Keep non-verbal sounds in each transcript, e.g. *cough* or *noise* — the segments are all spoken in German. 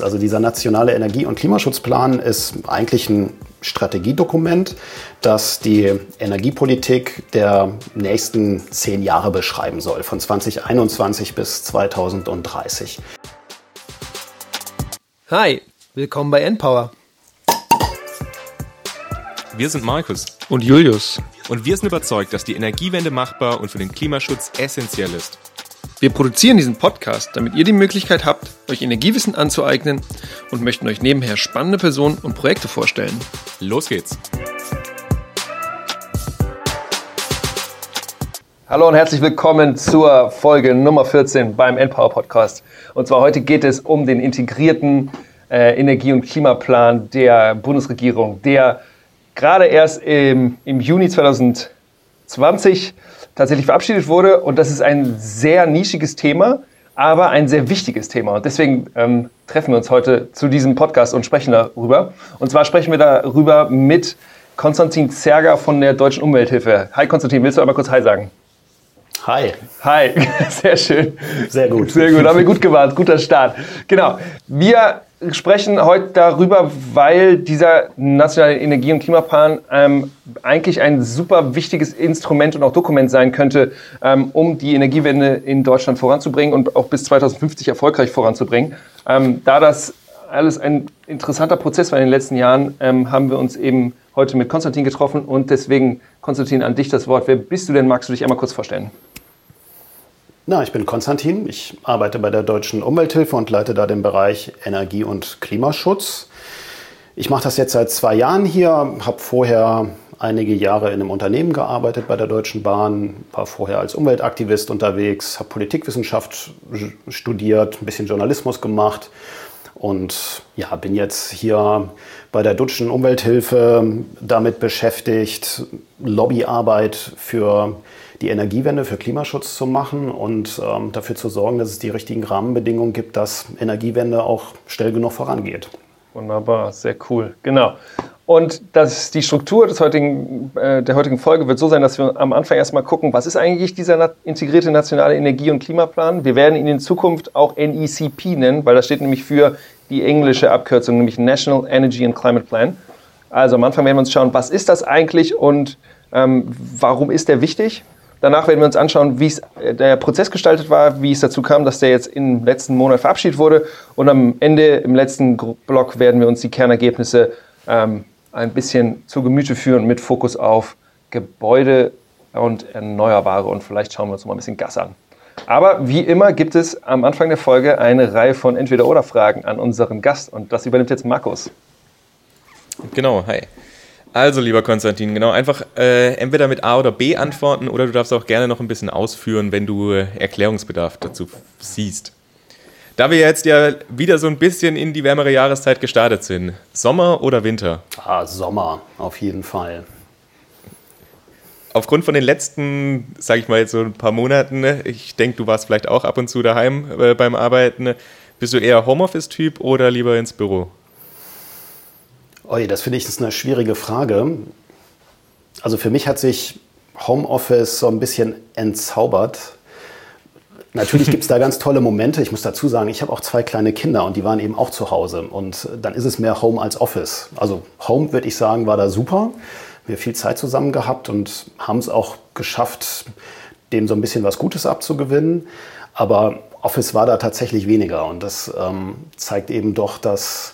Also dieser nationale Energie- und Klimaschutzplan ist eigentlich ein Strategiedokument, das die Energiepolitik der nächsten zehn Jahre beschreiben soll, von 2021 bis 2030. Hi, willkommen bei Npower. Wir sind Markus und Julius und wir sind überzeugt, dass die Energiewende machbar und für den Klimaschutz essentiell ist. Wir produzieren diesen Podcast, damit ihr die Möglichkeit habt, euch Energiewissen anzueignen und möchten euch nebenher spannende Personen und Projekte vorstellen. Los geht's! Hallo und herzlich willkommen zur Folge Nummer 14 beim Empower Podcast. Und zwar heute geht es um den integrierten äh, Energie- und Klimaplan der Bundesregierung, der gerade erst im, im Juni 2020 tatsächlich verabschiedet wurde. Und das ist ein sehr nischiges Thema, aber ein sehr wichtiges Thema. Und deswegen ähm, treffen wir uns heute zu diesem Podcast und sprechen darüber. Und zwar sprechen wir darüber mit Konstantin Zerger von der Deutschen Umwelthilfe. Hi Konstantin, willst du einmal kurz Hi sagen? Hi. Hi, *laughs* sehr schön. Sehr gut. Sehr gut, haben wir gut gemacht, guter Start. Genau. Wir sprechen heute darüber, weil dieser nationale Energie- und Klimaplan ähm, eigentlich ein super wichtiges Instrument und auch Dokument sein könnte, ähm, um die Energiewende in Deutschland voranzubringen und auch bis 2050 erfolgreich voranzubringen. Ähm, da das alles ein interessanter Prozess war in den letzten Jahren, ähm, haben wir uns eben heute mit Konstantin getroffen und deswegen, Konstantin, an dich das Wort. Wer bist du denn? Magst du dich einmal kurz vorstellen? Na, ich bin Konstantin. Ich arbeite bei der Deutschen Umwelthilfe und leite da den Bereich Energie- und Klimaschutz. Ich mache das jetzt seit zwei Jahren hier, habe vorher einige Jahre in einem Unternehmen gearbeitet bei der Deutschen Bahn, war vorher als Umweltaktivist unterwegs, habe Politikwissenschaft studiert, ein bisschen Journalismus gemacht und ja, bin jetzt hier bei der Deutschen Umwelthilfe damit beschäftigt, Lobbyarbeit für die Energiewende für Klimaschutz zu machen und ähm, dafür zu sorgen, dass es die richtigen Rahmenbedingungen gibt, dass Energiewende auch schnell genug vorangeht. Wunderbar, sehr cool. Genau. Und das, die Struktur des heutigen, äh, der heutigen Folge wird so sein, dass wir am Anfang erstmal gucken, was ist eigentlich dieser na integrierte nationale Energie- und Klimaplan? Wir werden ihn in Zukunft auch NECP nennen, weil das steht nämlich für die englische Abkürzung, nämlich National Energy and Climate Plan. Also am Anfang werden wir uns schauen, was ist das eigentlich und ähm, warum ist der wichtig? Danach werden wir uns anschauen, wie äh, der Prozess gestaltet war, wie es dazu kam, dass der jetzt im letzten Monat verabschiedet wurde. Und am Ende, im letzten Block, werden wir uns die Kernergebnisse ähm, ein bisschen zu Gemüte führen mit Fokus auf Gebäude und Erneuerbare. Und vielleicht schauen wir uns mal ein bisschen Gas an. Aber wie immer gibt es am Anfang der Folge eine Reihe von Entweder-Oder-Fragen an unseren Gast. Und das übernimmt jetzt Markus. Genau, hi. Also, lieber Konstantin, genau, einfach äh, entweder mit A oder B antworten oder du darfst auch gerne noch ein bisschen ausführen, wenn du äh, Erklärungsbedarf dazu siehst. Da wir jetzt ja wieder so ein bisschen in die wärmere Jahreszeit gestartet sind, Sommer oder Winter? Ah, Sommer, auf jeden Fall. Aufgrund von den letzten, sage ich mal jetzt so ein paar Monaten, ich denke, du warst vielleicht auch ab und zu daheim äh, beim Arbeiten, bist du eher Homeoffice-Typ oder lieber ins Büro? Oi, das finde ich ist eine schwierige Frage. Also für mich hat sich Homeoffice so ein bisschen entzaubert. Natürlich gibt es da ganz tolle Momente. Ich muss dazu sagen, ich habe auch zwei kleine Kinder und die waren eben auch zu Hause. Und dann ist es mehr Home als Office. Also Home, würde ich sagen, war da super. Wir viel Zeit zusammen gehabt und haben es auch geschafft, dem so ein bisschen was Gutes abzugewinnen. Aber Office war da tatsächlich weniger. Und das ähm, zeigt eben doch, dass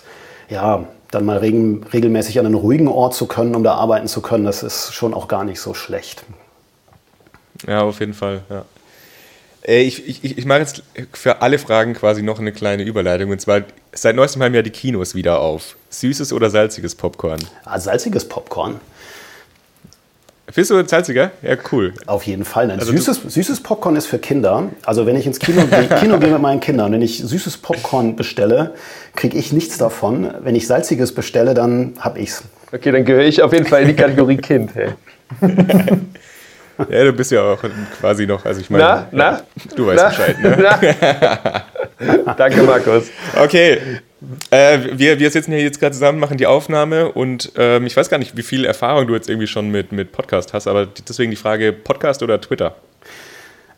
ja, dann mal regelmäßig an einen ruhigen Ort zu können, um da arbeiten zu können, das ist schon auch gar nicht so schlecht. Ja, auf jeden Fall, ja. Äh, ich, ich, ich mache jetzt für alle Fragen quasi noch eine kleine Überleitung. Und zwar, seit neuestem haben ja die Kinos wieder auf. Süßes oder salziges Popcorn? Ah, salziges Popcorn. Findest du salziger? Ja, cool. Auf jeden Fall. Nein, also süßes, süßes Popcorn ist für Kinder. Also wenn ich ins Kino, *laughs* Kino gehe mit meinen Kindern, wenn ich süßes Popcorn bestelle, kriege ich nichts davon. Wenn ich salziges bestelle, dann habe ich's. Okay, dann gehöre ich auf jeden Fall in die Kategorie Kind. Hey. *laughs* ja, du bist ja auch quasi noch, also ich meine, na, na, du weißt na, Bescheid. Ne? *laughs* Danke, Markus. Okay, äh, wir, wir sitzen hier jetzt gerade zusammen, machen die Aufnahme und ähm, ich weiß gar nicht, wie viel Erfahrung du jetzt irgendwie schon mit, mit Podcast hast, aber deswegen die Frage, Podcast oder Twitter?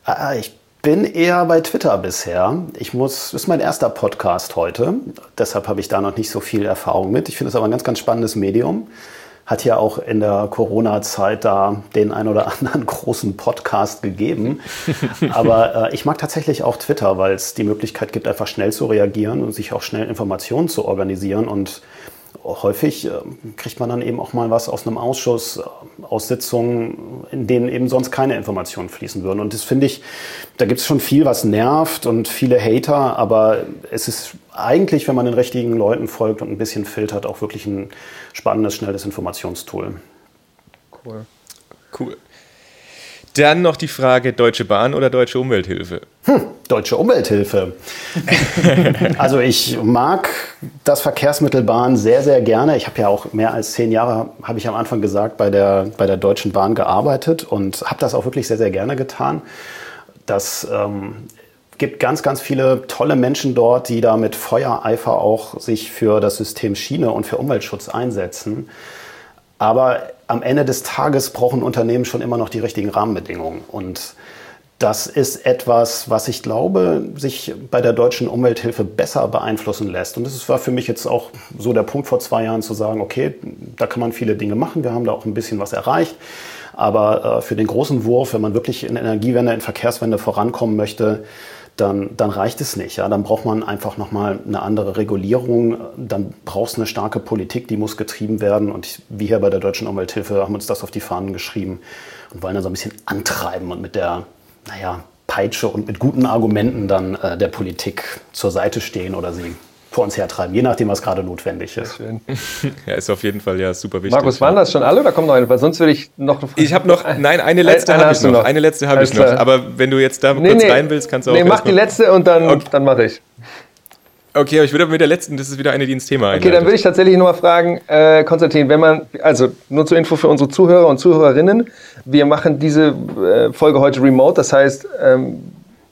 Ah, ich bin eher bei Twitter bisher. Ich muss, das ist mein erster Podcast heute. Deshalb habe ich da noch nicht so viel Erfahrung mit. Ich finde es aber ein ganz, ganz spannendes Medium. Hat ja auch in der Corona-Zeit da den ein oder anderen *laughs* großen Podcast gegeben. *laughs* Aber äh, ich mag tatsächlich auch Twitter, weil es die Möglichkeit gibt, einfach schnell zu reagieren und sich auch schnell Informationen zu organisieren und häufig äh, kriegt man dann eben auch mal was aus einem Ausschuss, äh, aus Sitzungen, in denen eben sonst keine Informationen fließen würden. Und das finde ich, da gibt es schon viel, was nervt und viele Hater, aber es ist eigentlich, wenn man den richtigen Leuten folgt und ein bisschen filtert, auch wirklich ein spannendes, schnelles Informationstool. Cool. Cool. Dann noch die Frage Deutsche Bahn oder Deutsche Umwelthilfe? Hm, Deutsche Umwelthilfe. *laughs* also ich mag das Verkehrsmittel Bahn sehr, sehr gerne. Ich habe ja auch mehr als zehn Jahre, habe ich am Anfang gesagt, bei der, bei der Deutschen Bahn gearbeitet und habe das auch wirklich sehr, sehr gerne getan. Das ähm, gibt ganz, ganz viele tolle Menschen dort, die da mit Feuereifer auch sich für das System Schiene und für Umweltschutz einsetzen. Aber am Ende des Tages brauchen Unternehmen schon immer noch die richtigen Rahmenbedingungen. Und das ist etwas, was ich glaube, sich bei der deutschen Umwelthilfe besser beeinflussen lässt. Und das war für mich jetzt auch so der Punkt vor zwei Jahren zu sagen, okay, da kann man viele Dinge machen. Wir haben da auch ein bisschen was erreicht. Aber äh, für den großen Wurf, wenn man wirklich in Energiewende, in Verkehrswende vorankommen möchte, dann, dann reicht es nicht. Ja? Dann braucht man einfach nochmal eine andere Regulierung. Dann braucht es eine starke Politik, die muss getrieben werden. Und wir hier bei der Deutschen Umwelthilfe haben uns das auf die Fahnen geschrieben und wollen da so ein bisschen antreiben und mit der, naja, Peitsche und mit guten Argumenten dann äh, der Politik zur Seite stehen oder sie vor uns hertreiben, je nachdem, was gerade notwendig ist. *laughs* Ja, ist auf jeden Fall ja super wichtig. Markus, waren das schon alle oder kommt noch eine? Weil sonst würde ich noch eine Frage. Ich habe noch, nein, eine letzte habe ich noch. noch. Eine letzte habe ich noch. Aber wenn du jetzt da nee, kurz nee. rein willst, kannst du auch. Nee, mach die letzte und dann, okay. dann mache ich. Okay, aber ich würde mit der letzten, das ist wieder eine, die ins Thema einleitet. Okay, dann würde ich tatsächlich nochmal fragen, äh, Konstantin, wenn man, also nur zur Info für unsere Zuhörer und Zuhörerinnen, wir machen diese äh, Folge heute remote, das heißt, ähm,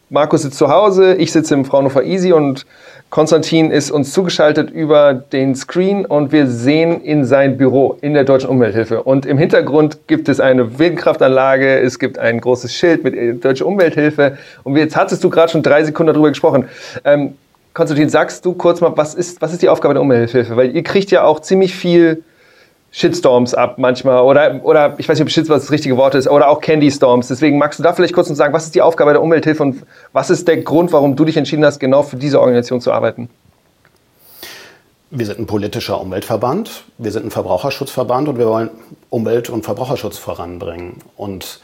Markus sitzt zu Hause, ich sitze im Fraunhofer Easy und Konstantin ist uns zugeschaltet über den Screen und wir sehen in sein Büro in der Deutschen Umwelthilfe. Und im Hintergrund gibt es eine Windkraftanlage, es gibt ein großes Schild mit Deutsche Umwelthilfe. Und jetzt hattest du gerade schon drei Sekunden darüber gesprochen. Ähm, Konstantin, sagst du kurz mal, was ist, was ist die Aufgabe der Umwelthilfe? Weil ihr kriegt ja auch ziemlich viel Shitstorms ab manchmal oder, oder ich weiß nicht, ob Shitstorms das richtige Wort ist, oder auch Candy Storms. Deswegen magst du da vielleicht kurz noch sagen, was ist die Aufgabe der Umwelthilfe und was ist der Grund, warum du dich entschieden hast, genau für diese Organisation zu arbeiten? Wir sind ein politischer Umweltverband, wir sind ein Verbraucherschutzverband und wir wollen Umwelt- und Verbraucherschutz voranbringen. Und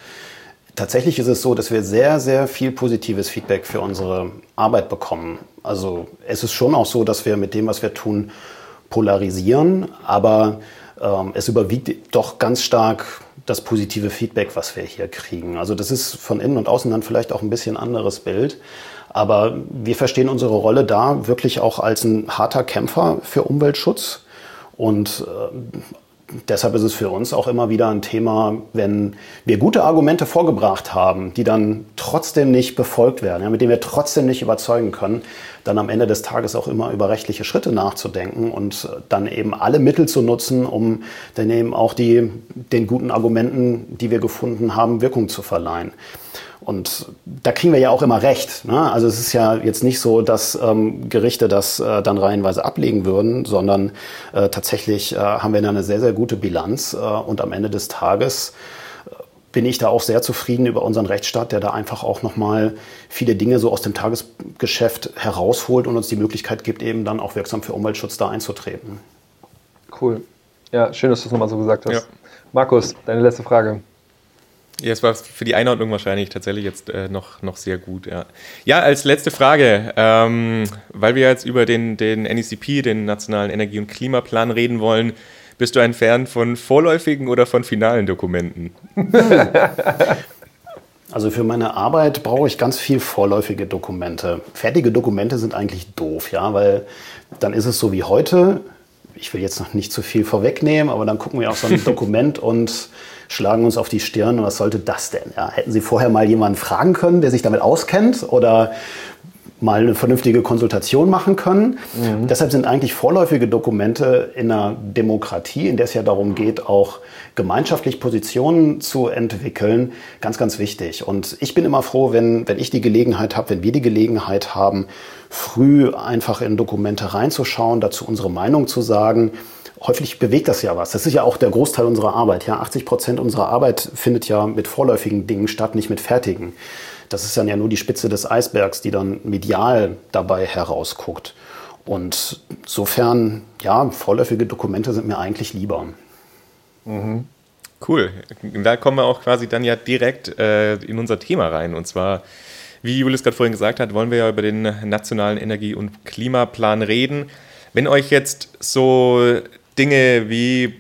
tatsächlich ist es so, dass wir sehr, sehr viel positives Feedback für unsere Arbeit bekommen. Also es ist schon auch so, dass wir mit dem, was wir tun, polarisieren, aber ähm, es überwiegt doch ganz stark das positive Feedback, was wir hier kriegen. Also das ist von innen und außen dann vielleicht auch ein bisschen anderes Bild. Aber wir verstehen unsere Rolle da wirklich auch als ein harter Kämpfer für Umweltschutz. Und äh, deshalb ist es für uns auch immer wieder ein Thema, wenn wir gute Argumente vorgebracht haben, die dann trotzdem nicht befolgt werden, ja, mit denen wir trotzdem nicht überzeugen können, dann am Ende des Tages auch immer über rechtliche Schritte nachzudenken und dann eben alle Mittel zu nutzen, um dann eben auch die, den guten Argumenten, die wir gefunden haben, Wirkung zu verleihen. Und da kriegen wir ja auch immer recht. Ne? Also es ist ja jetzt nicht so, dass ähm, Gerichte das äh, dann reihenweise ablegen würden, sondern äh, tatsächlich äh, haben wir da eine sehr, sehr gute Bilanz. Äh, und am Ende des Tages äh, bin ich da auch sehr zufrieden über unseren Rechtsstaat, der da einfach auch nochmal viele Dinge so aus dem Tagesgeschäft herausholt und uns die Möglichkeit gibt, eben dann auch wirksam für Umweltschutz da einzutreten. Cool. Ja, schön, dass du es nochmal so gesagt hast. Ja. Markus, deine letzte Frage. Ja, es war für die Einordnung wahrscheinlich tatsächlich jetzt äh, noch, noch sehr gut. Ja, ja als letzte Frage, ähm, weil wir jetzt über den, den NECP, den Nationalen Energie- und Klimaplan, reden wollen, bist du ein Fan von vorläufigen oder von finalen Dokumenten? *laughs* Also für meine Arbeit brauche ich ganz viel vorläufige Dokumente. Fertige Dokumente sind eigentlich doof, ja, weil dann ist es so wie heute. Ich will jetzt noch nicht zu viel vorwegnehmen, aber dann gucken wir auf so ein *laughs* Dokument und schlagen uns auf die Stirn. Was sollte das denn? Ja, hätten Sie vorher mal jemanden fragen können, der sich damit auskennt? Oder mal eine vernünftige Konsultation machen können. Mhm. Deshalb sind eigentlich vorläufige Dokumente in einer Demokratie, in der es ja darum geht, auch gemeinschaftlich Positionen zu entwickeln, ganz, ganz wichtig. Und ich bin immer froh, wenn, wenn ich die Gelegenheit habe, wenn wir die Gelegenheit haben, früh einfach in Dokumente reinzuschauen, dazu unsere Meinung zu sagen. Häufig bewegt das ja was. Das ist ja auch der Großteil unserer Arbeit. Ja, 80 Prozent unserer Arbeit findet ja mit vorläufigen Dingen statt, nicht mit fertigen. Das ist dann ja nur die Spitze des Eisbergs, die dann medial dabei herausguckt. Und insofern, ja, vorläufige Dokumente sind mir eigentlich lieber. Mhm. Cool. Da kommen wir auch quasi dann ja direkt äh, in unser Thema rein. Und zwar, wie Julius gerade vorhin gesagt hat, wollen wir ja über den nationalen Energie- und Klimaplan reden. Wenn euch jetzt so Dinge wie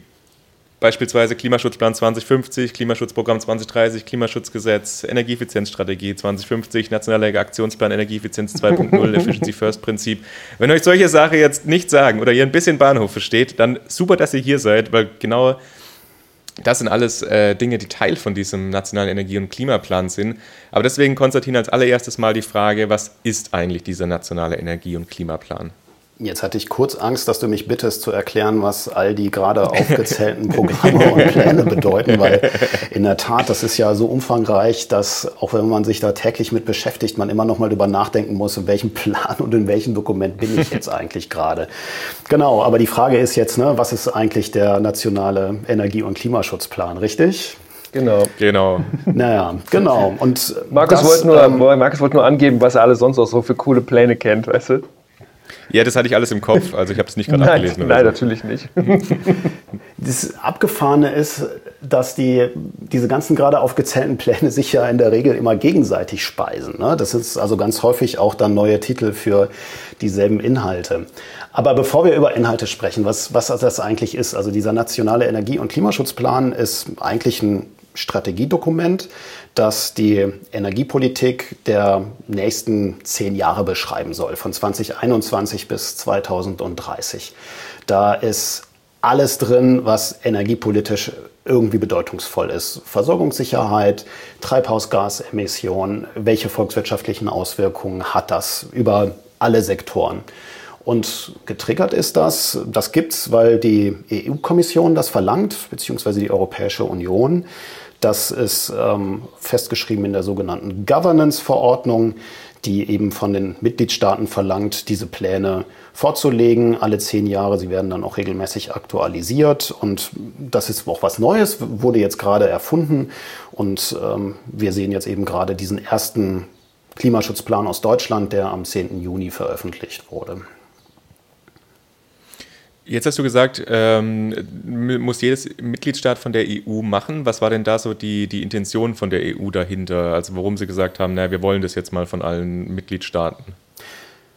Beispielsweise Klimaschutzplan 2050, Klimaschutzprogramm 2030, Klimaschutzgesetz, Energieeffizienzstrategie 2050, Nationaler Aktionsplan Energieeffizienz 2.0, *laughs* Efficiency First Prinzip. Wenn euch solche Sachen jetzt nicht sagen oder ihr ein bisschen Bahnhof versteht, dann super, dass ihr hier seid, weil genau das sind alles äh, Dinge, die Teil von diesem nationalen Energie- und Klimaplan sind. Aber deswegen, Konstantin, als allererstes mal die Frage, was ist eigentlich dieser nationale Energie- und Klimaplan? Jetzt hatte ich kurz Angst, dass du mich bittest zu erklären, was all die gerade *laughs* aufgezählten Programme und Pläne bedeuten, weil in der Tat, das ist ja so umfangreich, dass auch wenn man sich da täglich mit beschäftigt, man immer noch mal drüber nachdenken muss, in welchem Plan und in welchem Dokument bin ich jetzt eigentlich gerade. Genau, aber die Frage ist jetzt, ne, was ist eigentlich der nationale Energie- und Klimaschutzplan, richtig? Genau. Genau. Naja, genau. Und Markus, wollte nur, ähm, Markus wollte nur angeben, was er alles sonst auch so für coole Pläne kennt, weißt du? Ja, das hatte ich alles im Kopf, also ich habe es nicht gerade *laughs* abgelesen. Nein, so. natürlich nicht. *laughs* Das Abgefahrene ist, dass die, diese ganzen gerade aufgezählten Pläne sich ja in der Regel immer gegenseitig speisen. Ne? Das ist also ganz häufig auch dann neue Titel für dieselben Inhalte. Aber bevor wir über Inhalte sprechen, was, was das eigentlich ist, also dieser nationale Energie- und Klimaschutzplan ist eigentlich ein Strategiedokument, das die Energiepolitik der nächsten zehn Jahre beschreiben soll, von 2021 bis 2030. Da ist alles drin, was energiepolitisch irgendwie bedeutungsvoll ist. Versorgungssicherheit, Treibhausgasemissionen, welche volkswirtschaftlichen Auswirkungen hat das über alle Sektoren. Und getriggert ist das, das gibt es, weil die EU-Kommission das verlangt, beziehungsweise die Europäische Union. Das ist ähm, festgeschrieben in der sogenannten Governance-Verordnung, die eben von den Mitgliedstaaten verlangt, diese Pläne vorzulegen, alle zehn Jahre. Sie werden dann auch regelmäßig aktualisiert. Und das ist auch was Neues, wurde jetzt gerade erfunden. Und ähm, wir sehen jetzt eben gerade diesen ersten Klimaschutzplan aus Deutschland, der am 10. Juni veröffentlicht wurde. Jetzt hast du gesagt, ähm, muss jedes Mitgliedstaat von der EU machen. Was war denn da so die, die Intention von der EU dahinter? Also warum sie gesagt haben, naja, wir wollen das jetzt mal von allen Mitgliedstaaten?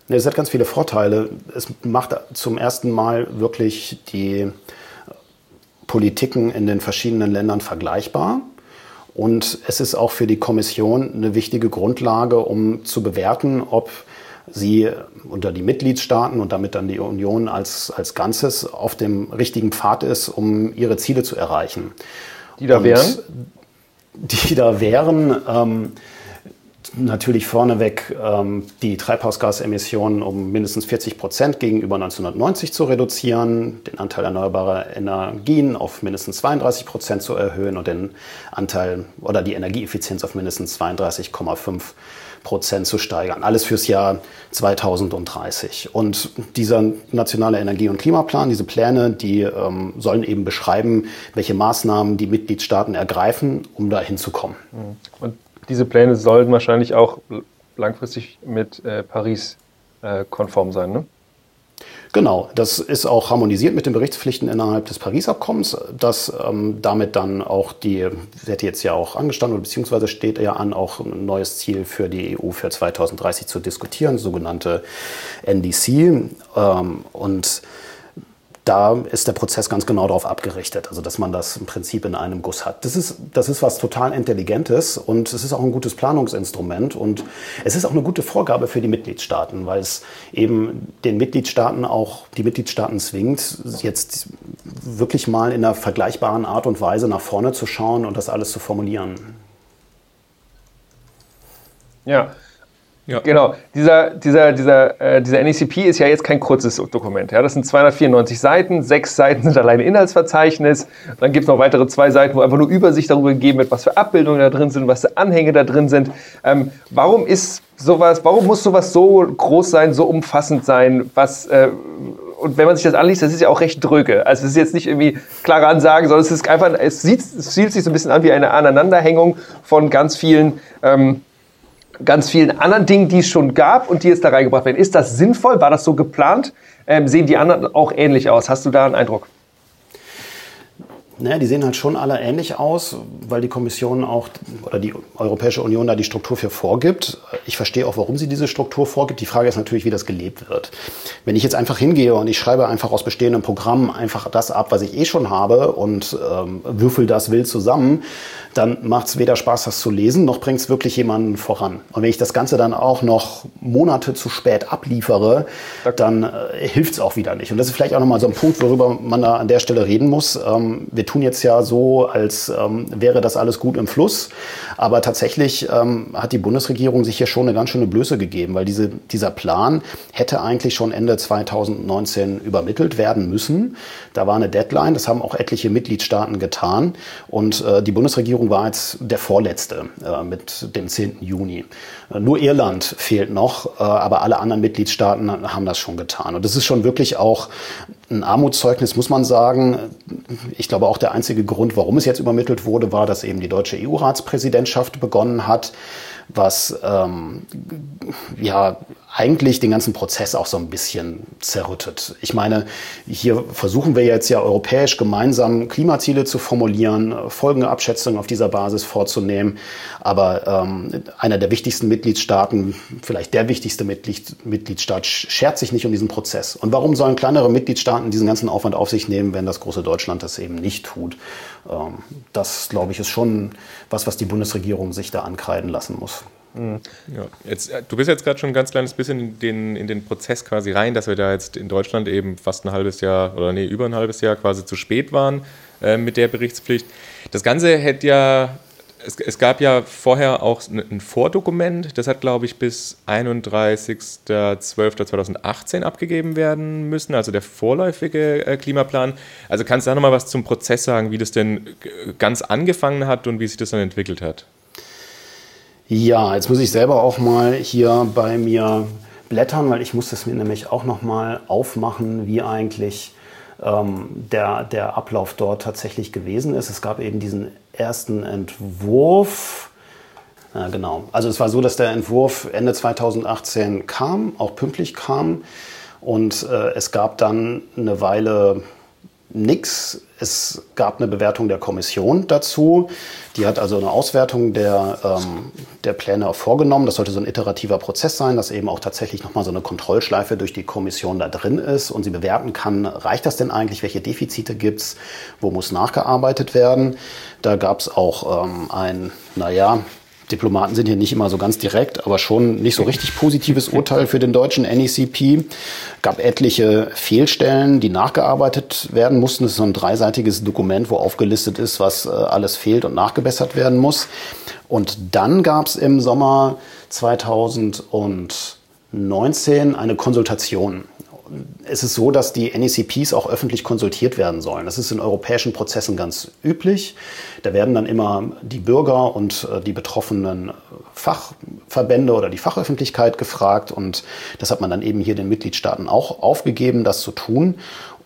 Es hat ganz viele Vorteile. Es macht zum ersten Mal wirklich die Politiken in den verschiedenen Ländern vergleichbar. Und es ist auch für die Kommission eine wichtige Grundlage, um zu bewerten, ob sie unter die Mitgliedstaaten und damit dann die Union als, als Ganzes auf dem richtigen Pfad ist, um ihre Ziele zu erreichen. Die da und wären? Die da wären ähm, natürlich vorneweg ähm, die Treibhausgasemissionen um mindestens 40 Prozent gegenüber 1990 zu reduzieren, den Anteil erneuerbarer Energien auf mindestens 32 Prozent zu erhöhen und den Anteil oder die Energieeffizienz auf mindestens 32,5 Prozent Prozent zu steigern. Alles fürs Jahr 2030. Und dieser nationale Energie- und Klimaplan, diese Pläne, die ähm, sollen eben beschreiben, welche Maßnahmen die Mitgliedstaaten ergreifen, um da hinzukommen. Mhm. Und diese Pläne sollen wahrscheinlich auch langfristig mit äh, Paris äh, konform sein, ne? Genau, das ist auch harmonisiert mit den Berichtspflichten innerhalb des Paris-Abkommens, dass ähm, damit dann auch die, wird jetzt ja auch angestanden, beziehungsweise steht ja an, auch ein neues Ziel für die EU für 2030 zu diskutieren, sogenannte NDC. Ähm, und da ist der Prozess ganz genau darauf abgerichtet, also dass man das im Prinzip in einem Guss hat. Das ist, das ist was total Intelligentes und es ist auch ein gutes Planungsinstrument und es ist auch eine gute Vorgabe für die Mitgliedstaaten, weil es eben den Mitgliedstaaten auch, die Mitgliedstaaten zwingt, jetzt wirklich mal in einer vergleichbaren Art und Weise nach vorne zu schauen und das alles zu formulieren. Ja, Ja. Genau. Dieser, dieser, dieser, äh, dieser NECP ist ja jetzt kein kurzes Dokument. Ja? Das sind 294 Seiten, sechs Seiten sind alleine Inhaltsverzeichnis. Dann gibt es noch weitere zwei Seiten, wo einfach nur Übersicht darüber gegeben wird, was für Abbildungen da drin sind, was für Anhänge da drin sind. Ähm, warum ist sowas, warum muss sowas so groß sein, so umfassend sein, was äh, und wenn man sich das anliest, das ist ja auch recht dröge. Also es ist jetzt nicht irgendwie klare Ansagen, sondern es ist einfach, es sieht, es fühlt sich so ein bisschen an wie eine Aneinanderhängung von ganz vielen ähm, ganz vielen anderen Dingen, die es schon gab und die jetzt da reingebracht werden. Ist das sinnvoll? War das so geplant? Ähm, sehen die anderen auch ähnlich aus? Hast du da einen Eindruck? Naja, die sehen halt schon alle ähnlich aus, weil die Kommission auch oder die Europäische Union da die Struktur für vorgibt. Ich verstehe auch, warum sie diese Struktur vorgibt. Die Frage ist natürlich, wie das gelebt wird. Wenn ich jetzt einfach hingehe und ich schreibe einfach aus bestehenden Programmen einfach das ab, was ich eh schon habe und ähm, würfel das wild zusammen, dann macht es weder Spaß, das zu lesen, noch bringt es wirklich jemanden voran. Und wenn ich das Ganze dann auch noch Monate zu spät abliefere, dann äh, hilft es auch wieder nicht. Und das ist vielleicht auch nochmal so ein Punkt, worüber man da an der Stelle reden muss. Ähm, wir tun jetzt ja so, als ähm, wäre das alles gut im Fluss. Aber tatsächlich ähm, hat die Bundesregierung sich hier schon eine ganz schöne Blöße gegeben, weil diese, dieser Plan hätte eigentlich schon Ende 2019 übermittelt werden müssen. Da war eine Deadline, das haben auch etliche Mitgliedstaaten getan. Und äh, die Bundesregierung war jetzt der vorletzte äh, mit dem 10. Juni. Äh, nur Irland fehlt noch, äh, aber alle anderen Mitgliedstaaten haben das schon getan. Und das ist schon wirklich auch ein Armutszeugnis, muss man sagen. Ich glaube auch der einzige Grund, warum es jetzt übermittelt wurde, war, dass eben die deutsche EU-Ratspräsidentschaft begonnen hat was ähm, ja eigentlich den ganzen Prozess auch so ein bisschen zerrüttet. Ich meine, hier versuchen wir jetzt ja europäisch gemeinsam Klimaziele zu formulieren, Folgenabschätzungen auf dieser Basis vorzunehmen. Aber ähm, einer der wichtigsten Mitgliedstaaten, vielleicht der wichtigste Mitglied, Mitgliedstaat, schert sich nicht um diesen Prozess. Und warum sollen kleinere Mitgliedstaaten diesen ganzen Aufwand auf sich nehmen, wenn das große Deutschland das eben nicht tut? Ähm, das, glaube ich, ist schon was, was die Bundesregierung sich da ankreiden lassen muss. Mhm. Ja, jetzt, äh, du bist jetzt gerade schon ein ganz kleines bisschen in den, in den Prozess quasi rein, dass wir da jetzt in Deutschland eben fast ein halbes Jahr oder nee, über ein halbes Jahr quasi zu spät waren äh, mit der Berichtspflicht. Das Ganze hätte ja, es, es gab ja vorher auch ein Vordokument, das hat glaube ich bis 31.12.2018 abgegeben werden müssen, also der vorläufige äh, Klimaplan. Also kannst du da nochmal was zum Prozess sagen, wie das denn ganz angefangen hat und wie sich das dann entwickelt hat? Ja, jetzt muss ich selber auch mal hier bei mir blättern, weil ich muss das mir nämlich auch noch mal aufmachen, wie eigentlich ähm, der, der Ablauf dort tatsächlich gewesen ist. Es gab eben diesen ersten Entwurf. Ja, genau. Also es war so, dass der Entwurf Ende 2018 kam, auch pünktlich kam. Und äh, es gab dann eine Weile nichts. Es gab eine Bewertung der Kommission dazu. Die hat also eine Auswertung der, ähm, der Pläne vorgenommen. Das sollte so ein iterativer Prozess sein, dass eben auch tatsächlich nochmal so eine Kontrollschleife durch die Kommission da drin ist und sie bewerten kann, reicht das denn eigentlich, welche Defizite gibt's, wo muss nachgearbeitet werden. Da gab es auch ähm, ein, naja, Diplomaten sind hier nicht immer so ganz direkt, aber schon nicht so richtig positives Urteil für den deutschen NECP. Gab etliche Fehlstellen, die nachgearbeitet werden mussten. Das ist so ein dreiseitiges Dokument, wo aufgelistet ist, was äh, alles fehlt und nachgebessert werden muss. Und dann gab es im Sommer 2019 eine Konsultation es ist so, dass die NECPs auch öffentlich konsultiert werden sollen. Das ist in europäischen Prozessen ganz üblich. Da werden dann immer die Bürger und äh, die betroffenen Fachverbände oder die Fachöffentlichkeit gefragt. Und das hat man dann eben hier den Mitgliedstaaten auch aufgegeben, das zu tun.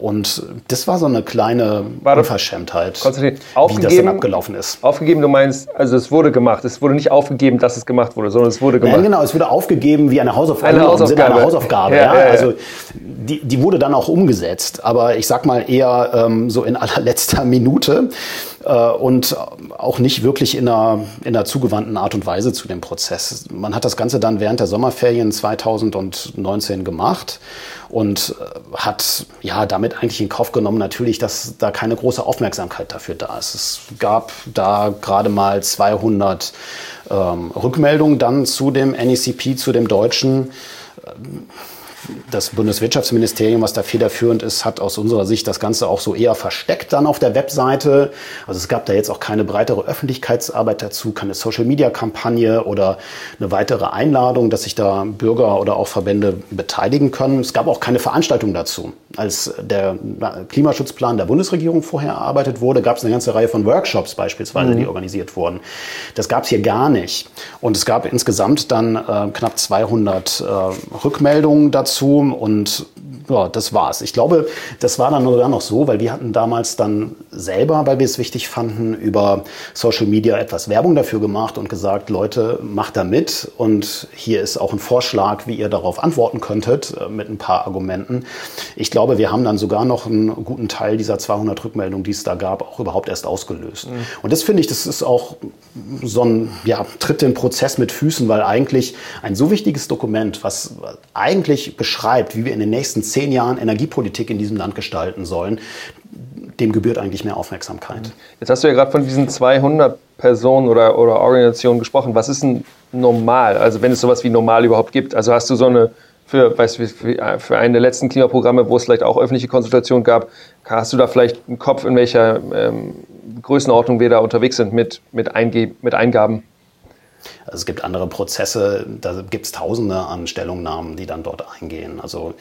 Und das war so eine kleine Warte, Unverschämtheit, wie das dann abgelaufen ist. Aufgegeben, du meinst, also es wurde gemacht. Es wurde nicht aufgegeben, dass es gemacht wurde, sondern es wurde gemacht. Ja, genau, es wurde aufgegeben wie eine Hausaufgabe. Eine Hausaufgabe. Eine Hausaufgabe ja, ja. Ja, Also die, die wurde dann auch umgesetzt, aber ich sag mal eher ähm, so in allerletzter Minute äh, und auch nicht wirklich in einer, in einer zugewandten Art und Weise zu dem Prozess. Man hat das Ganze dann während der Sommerferien 2019 gemacht und äh, hat ja damit eigentlich in Kauf genommen natürlich, dass da keine große Aufmerksamkeit dafür da ist. Es gab da gerade mal 200 ähm, Rückmeldungen dann zu dem NECP, zu dem deutschen. Das Bundeswirtschaftsministerium, was da federführend ist, hat aus unserer Sicht das Ganze auch so eher versteckt dann auf der Webseite. Also es gab da jetzt auch keine breitere Öffentlichkeitsarbeit dazu, keine Social-Media-Kampagne oder eine weitere Einladung, dass sich da Bürger oder auch Verbände beteiligen können. Es gab auch keine Veranstaltung dazu. Als der Klimaschutzplan der Bundesregierung vorher erarbeitet wurde, gab es eine ganze Reihe von Workshops beispielsweise, mhm. die organisiert wurden. Das gab es hier gar nicht. Und es gab insgesamt dann äh, knapp 200 äh, Rückmeldungen dazu und ja, das war's. Ich glaube, das war dann sogar noch so, weil wir hatten damals dann selber, weil wir es wichtig fanden, über Social Media etwas Werbung dafür gemacht und gesagt, Leute, macht da mit und hier ist auch ein Vorschlag, wie ihr darauf antworten könntet äh, mit ein paar Argumenten. Ich glaube, wir haben dann sogar noch einen guten Teil dieser 200 Rückmeldungen, die es da gab, auch überhaupt erst ausgelöst. Mhm. Und das finde ich, das ist auch so ein ja, Tritt den Prozess mit Füßen, weil eigentlich ein so wichtiges Dokument, was eigentlich beschreibt, wie wir in den nächsten zehn Jahren Energiepolitik in diesem Land gestalten sollen, dem gebührt eigentlich mehr Aufmerksamkeit. Jetzt hast du ja gerade von diesen 200 Personen oder, oder Organisationen gesprochen. Was ist denn normal? Also wenn es sowas wie normal überhaupt gibt. Also hast du so eine, für, weißt du, für einen der letzten Klimaprogramme, wo es vielleicht auch öffentliche Konsultationen gab, hast du da vielleicht einen Kopf, in welcher ähm, Größenordnung wir da unterwegs sind mit, mit, Einge mit Eingaben? Also es gibt andere Prozesse, da gibt es Tausende an Stellungnahmen, die dann dort eingehen. Also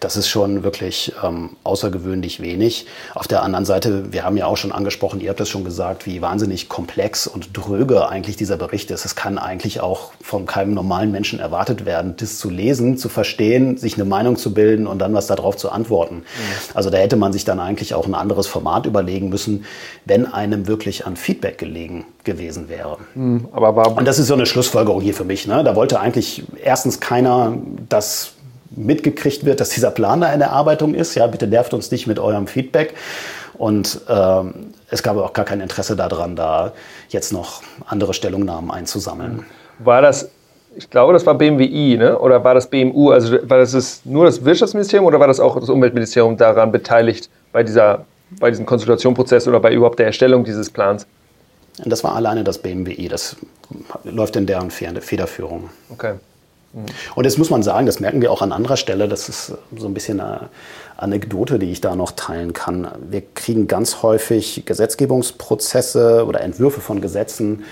das ist schon wirklich ähm, außergewöhnlich wenig. Auf der anderen Seite, wir haben ja auch schon angesprochen, ihr habt es schon gesagt, wie wahnsinnig komplex und dröge eigentlich dieser Bericht ist. Es kann eigentlich auch von keinem normalen Menschen erwartet werden, das zu lesen, zu verstehen, sich eine Meinung zu bilden und dann was darauf zu antworten. Mhm. Also da hätte man sich dann eigentlich auch ein anderes Format überlegen müssen, wenn einem wirklich an Feedback gelegen gewesen wäre. Mhm, aber war und das ist so eine Schlussfolgerung hier für mich. Ne? Da wollte eigentlich erstens keiner, dass mitgekriegt wird, dass dieser Plan da in Erarbeitung ist. Ja, bitte nervt uns nicht mit eurem Feedback. Und ähm, es gab auch gar kein Interesse daran, da jetzt noch andere Stellungnahmen einzusammeln. War das, ich glaube, das war BMWI, ne? oder war das BMU? Also war das nur das Wirtschaftsministerium oder war das auch das Umweltministerium daran beteiligt bei, dieser, bei diesem Konsultationprozess oder bei überhaupt der Erstellung dieses Plans? Und das war alleine das BMWI, das läuft in deren Federführung. Okay. Mhm. Und jetzt muss man sagen, das merken wir auch an anderer Stelle, das ist so ein bisschen eine Anekdote, die ich da noch teilen kann. Wir kriegen ganz häufig Gesetzgebungsprozesse oder Entwürfe von Gesetzen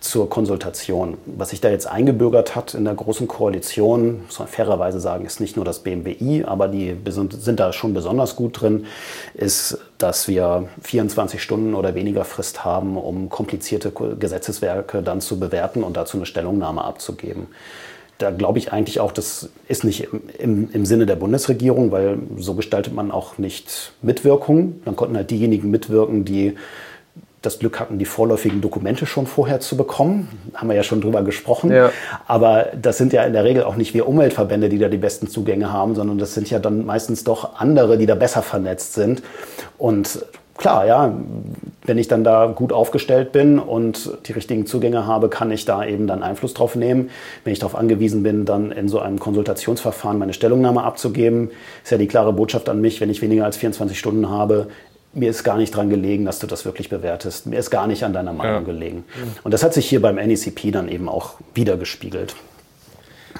zur Konsultation. Was sich da jetzt eingebürgert hat in der Großen Koalition, muss man fairerweise sagen, ist nicht nur das BMWI, aber die sind da schon besonders gut drin, ist, dass wir 24 Stunden oder weniger Frist haben, um komplizierte Gesetzeswerke dann zu bewerten und dazu eine Stellungnahme abzugeben da glaube ich eigentlich auch, das ist nicht im, im, Sinne der Bundesregierung, weil so gestaltet man auch nicht Mitwirkung. Dann konnten halt diejenigen mitwirken, die das Glück hatten, die vorläufigen Dokumente schon vorher zu bekommen. Haben wir ja schon drüber gesprochen. Ja. Aber das sind ja in der Regel auch nicht wir Umweltverbände, die da die besten Zugänge haben, sondern das sind ja dann meistens doch andere, die da besser vernetzt sind. Und klar, ja, wenn ich dann da gut aufgestellt bin und die richtigen Zugänge habe, kann ich da eben dann Einfluss drauf nehmen. Wenn ich darauf angewiesen bin, dann in so einem Konsultationsverfahren meine Stellungnahme abzugeben, ist ja die klare Botschaft an mich, wenn ich weniger als 24 Stunden habe, mir ist gar nicht dran gelegen, dass du das wirklich bewertest. Mir ist gar nicht an deiner Meinung ja. gelegen. Und das hat sich hier beim NECP dann eben auch wiedergespiegelt.